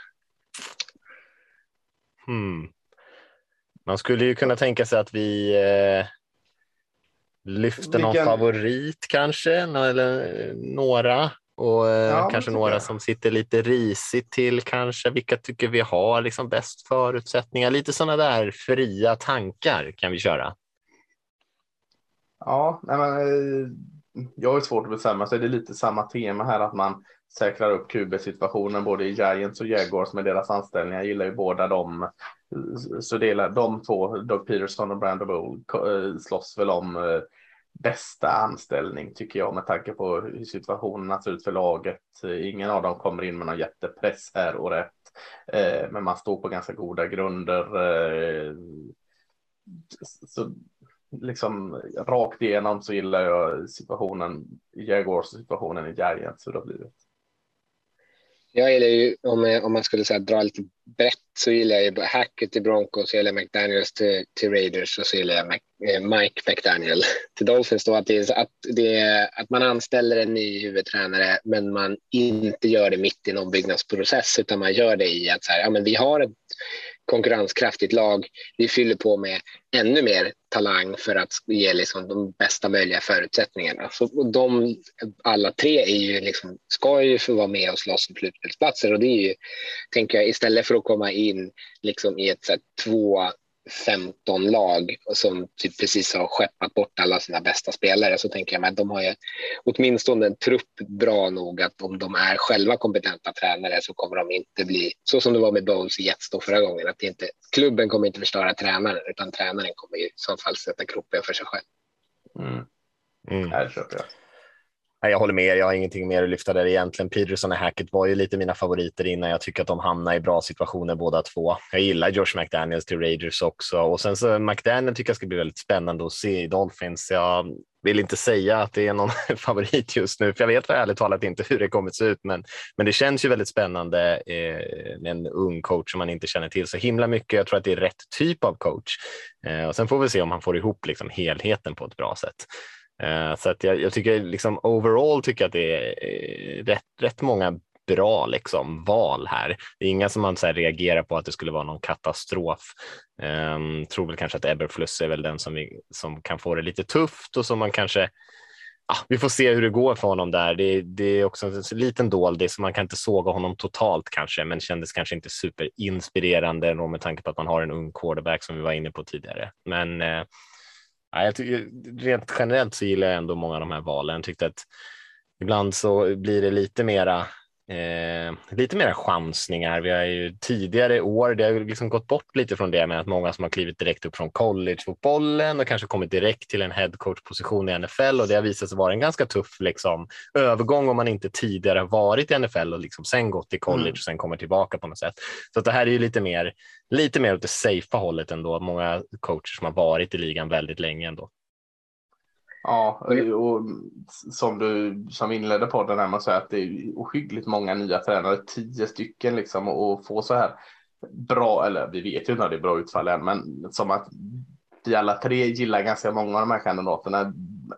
Hmm. Man skulle ju kunna tänka sig att vi eh, lyfter någon Vilken- favorit kanske, eller några. Och eh, Ja, kanske några jag. som sitter lite risigt till kanske. Vilka tycker vi har liksom bäst förutsättningar? Lite sådana där fria tankar kan vi köra. Ja, nej men, eh, jag har svårt att bestämma sig. Det är lite samma tema här att man säkrar upp QB-situationen både i Giants och Jaguars med deras anställningar. Jag gillar ju båda dem. Så delar de två, Doug Peterson och Brandon Bowl, eh, slåss väl om eh, bästa anställning tycker jag med tanke på hur situationen ser ut för laget. Ingen av dem kommer in med någon jättepress här och rätt. Men man står på ganska goda grunder. Så liksom rakt igenom så gillar jag situationen i Jaguars och situationen i Giants. Hur det har blivit. Jag gillar ju, om, jag, om man skulle säga dra lite brett, så gillar jag ju Hackett till Broncos, så gillar jag McDaniels till, till Raiders och så gillar jag Mac, eh, Mike McDaniel <laughs> till Dolphins. Då, att, det är, att, det är, att man anställer en ny huvudtränare, men man inte gör det mitt i någon byggnadsprocess utan man gör det i att så här, ja, men vi har ett konkurrenskraftigt lag. Vi fyller på med ännu mer talang för att ge liksom de bästa möjliga förutsättningarna. Så, och de alla tre är ju liksom, ska ju få vara med och slåss om slutspelsplatser och det är ju, tänker jag, istället för att komma in liksom i ett så här, två 15 lag som typ precis har skeppat bort alla sina bästa spelare så tänker jag att de har ju åtminstone en trupp bra nog att om de är själva kompetenta tränare så kommer de inte bli så som det var med Bowles i Jets då förra gången. Att det inte, klubben kommer inte förstöra tränaren utan tränaren kommer i så fall sätta kroppen för sig själv. Mm. Mm. Här köper jag. Nej, Jag håller med er, jag har ingenting mer att lyfta där egentligen. Peterson och Hackett var ju lite mina favoriter innan. Jag tycker att de hamnar i bra situationer båda två. Jag gillar Josh McDaniels till Raiders också och sen så McDaniel tycker jag ska bli väldigt spännande att se i Dolphins. Jag vill inte säga att det är någon <laughs> favorit just nu, för jag vet ärligt talat inte hur det kommer se ut, men, men det känns ju väldigt spännande eh, med en ung coach som man inte känner till så himla mycket. Jag tror att det är rätt typ av coach eh, och sen får vi se om han får ihop liksom helheten på ett bra sätt. Eh, så att jag, jag tycker liksom overall tycker jag att det är eh, rätt, rätt många bra liksom, val här. Det är inga som man så här, reagerar på att det skulle vara någon katastrof. Um, tror väl kanske att Eberfluss är väl den som, vi, som kan få det lite tufft och som man kanske Ah, vi får se hur det går för honom där. Det, det är också en liten doldis, så man kan inte såga honom totalt kanske, men kändes kanske inte superinspirerande då med tanke på att man har en ung quarterback som vi var inne på tidigare. Men eh, Ja, jag tycker, rent generellt så gillar jag ändå många av de här valen. Jag tyckte att ibland så blir det lite mera Eh, lite mera chansningar. Vi har ju tidigare år, det har liksom gått bort lite från det med att många som har klivit direkt upp från collegefotbollen och kanske kommit direkt till en headcoach-position i NFL och det har visat sig vara en ganska tuff liksom, övergång om man inte tidigare har varit i NFL och liksom sen gått till college Mm. och sen kommer tillbaka på något sätt. Så att det här är ju lite mer, lite mer åt det safea hållet ändå. Många coacher som har varit i ligan väldigt länge ändå. Ja, och som du som inledde podden här med att säga att det är ohyggligt många nya tränare, tio stycken liksom och få så här bra, eller vi vet ju inte om det är bra utfall än, men som att vi alla tre gillar ganska många av de här kandidaterna.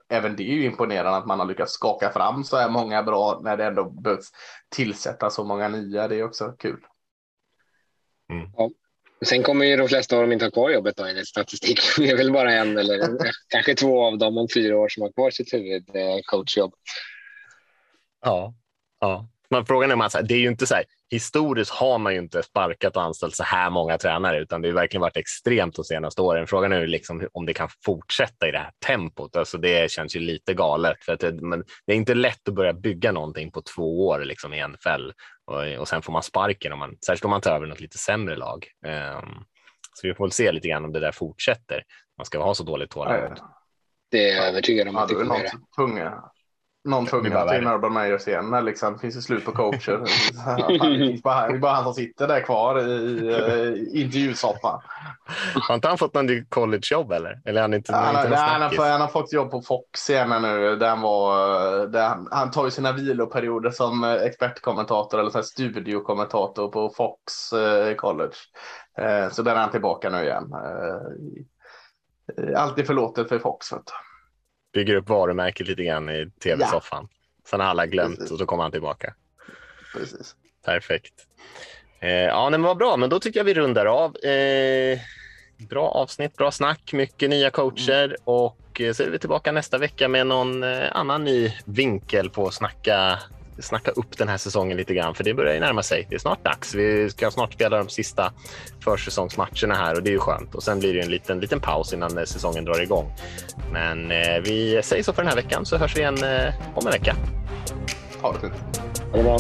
Även det är ju imponerande att man har lyckats skaka fram så här många bra när det ändå behövs tillsätta så många nya. Det är också kul. Sen kommer ju de flesta av dem inte ha kvar jobbet då enligt statistik. <laughs> Det är väl bara en eller kanske två av dem om fyra år som har kvar sitt huvudcoachjobb. Ja, ja. Men frågan är, Mats, det är ju inte så här, historiskt har man ju inte sparkat och anställt så här många tränare, utan det har verkligen varit extremt de senaste åren. Frågan är liksom om det kan fortsätta i det här tempot. Alltså det känns ju lite galet, för att det, men det är inte lätt att börja bygga någonting på två år liksom i NFL och, och sen får man sparken, om man, särskilt om man tar över något lite sämre lag. Um, så vi får väl se lite grann om det där fortsätter. Man ska ha så dåligt tålamod. Det är jag övertygad om att det kommer tunga, någon ta in Urban Meyer igen. Men liksom, det finns ju slut på coacher. <laughs> det, finns bara, det är bara han som sitter där kvar i, i intervjusoffan. Har inte han fått någon collegejobb eller? eller han, inte, han, inte nej, han, har, han har fått jobb på Fox igen nu. Där han, var, där han, han tar ju sina viloperioder som expertkommentator eller så studiokommentator på Fox eh, College. Eh, så där är han tillbaka nu igen. Eh, allt är förlåtet för Fox. Vet du bygger upp varumärket lite grann i tv-soffan. Ja. Sen har alla glömt Precis. och så kommer han tillbaka. Precis. Perfekt. Eh, ja, men vad bra, men då tycker jag vi rundar av. Eh, bra avsnitt, bra snack, mycket nya coacher mm. och eh, så är vi tillbaka nästa vecka med någon eh, annan ny vinkel på att snacka snacka upp den här säsongen lite grann, för det börjar ju närma sig. Det är snart dags. Vi ska snart spela de sista försäsongsmatcherna här och det är ju skönt. Och sen blir det en liten, liten paus innan eh, säsongen drar igång. Men eh, vi säger så för den här veckan så hörs vi igen eh, om en vecka. Ha det fint. Ha det bra.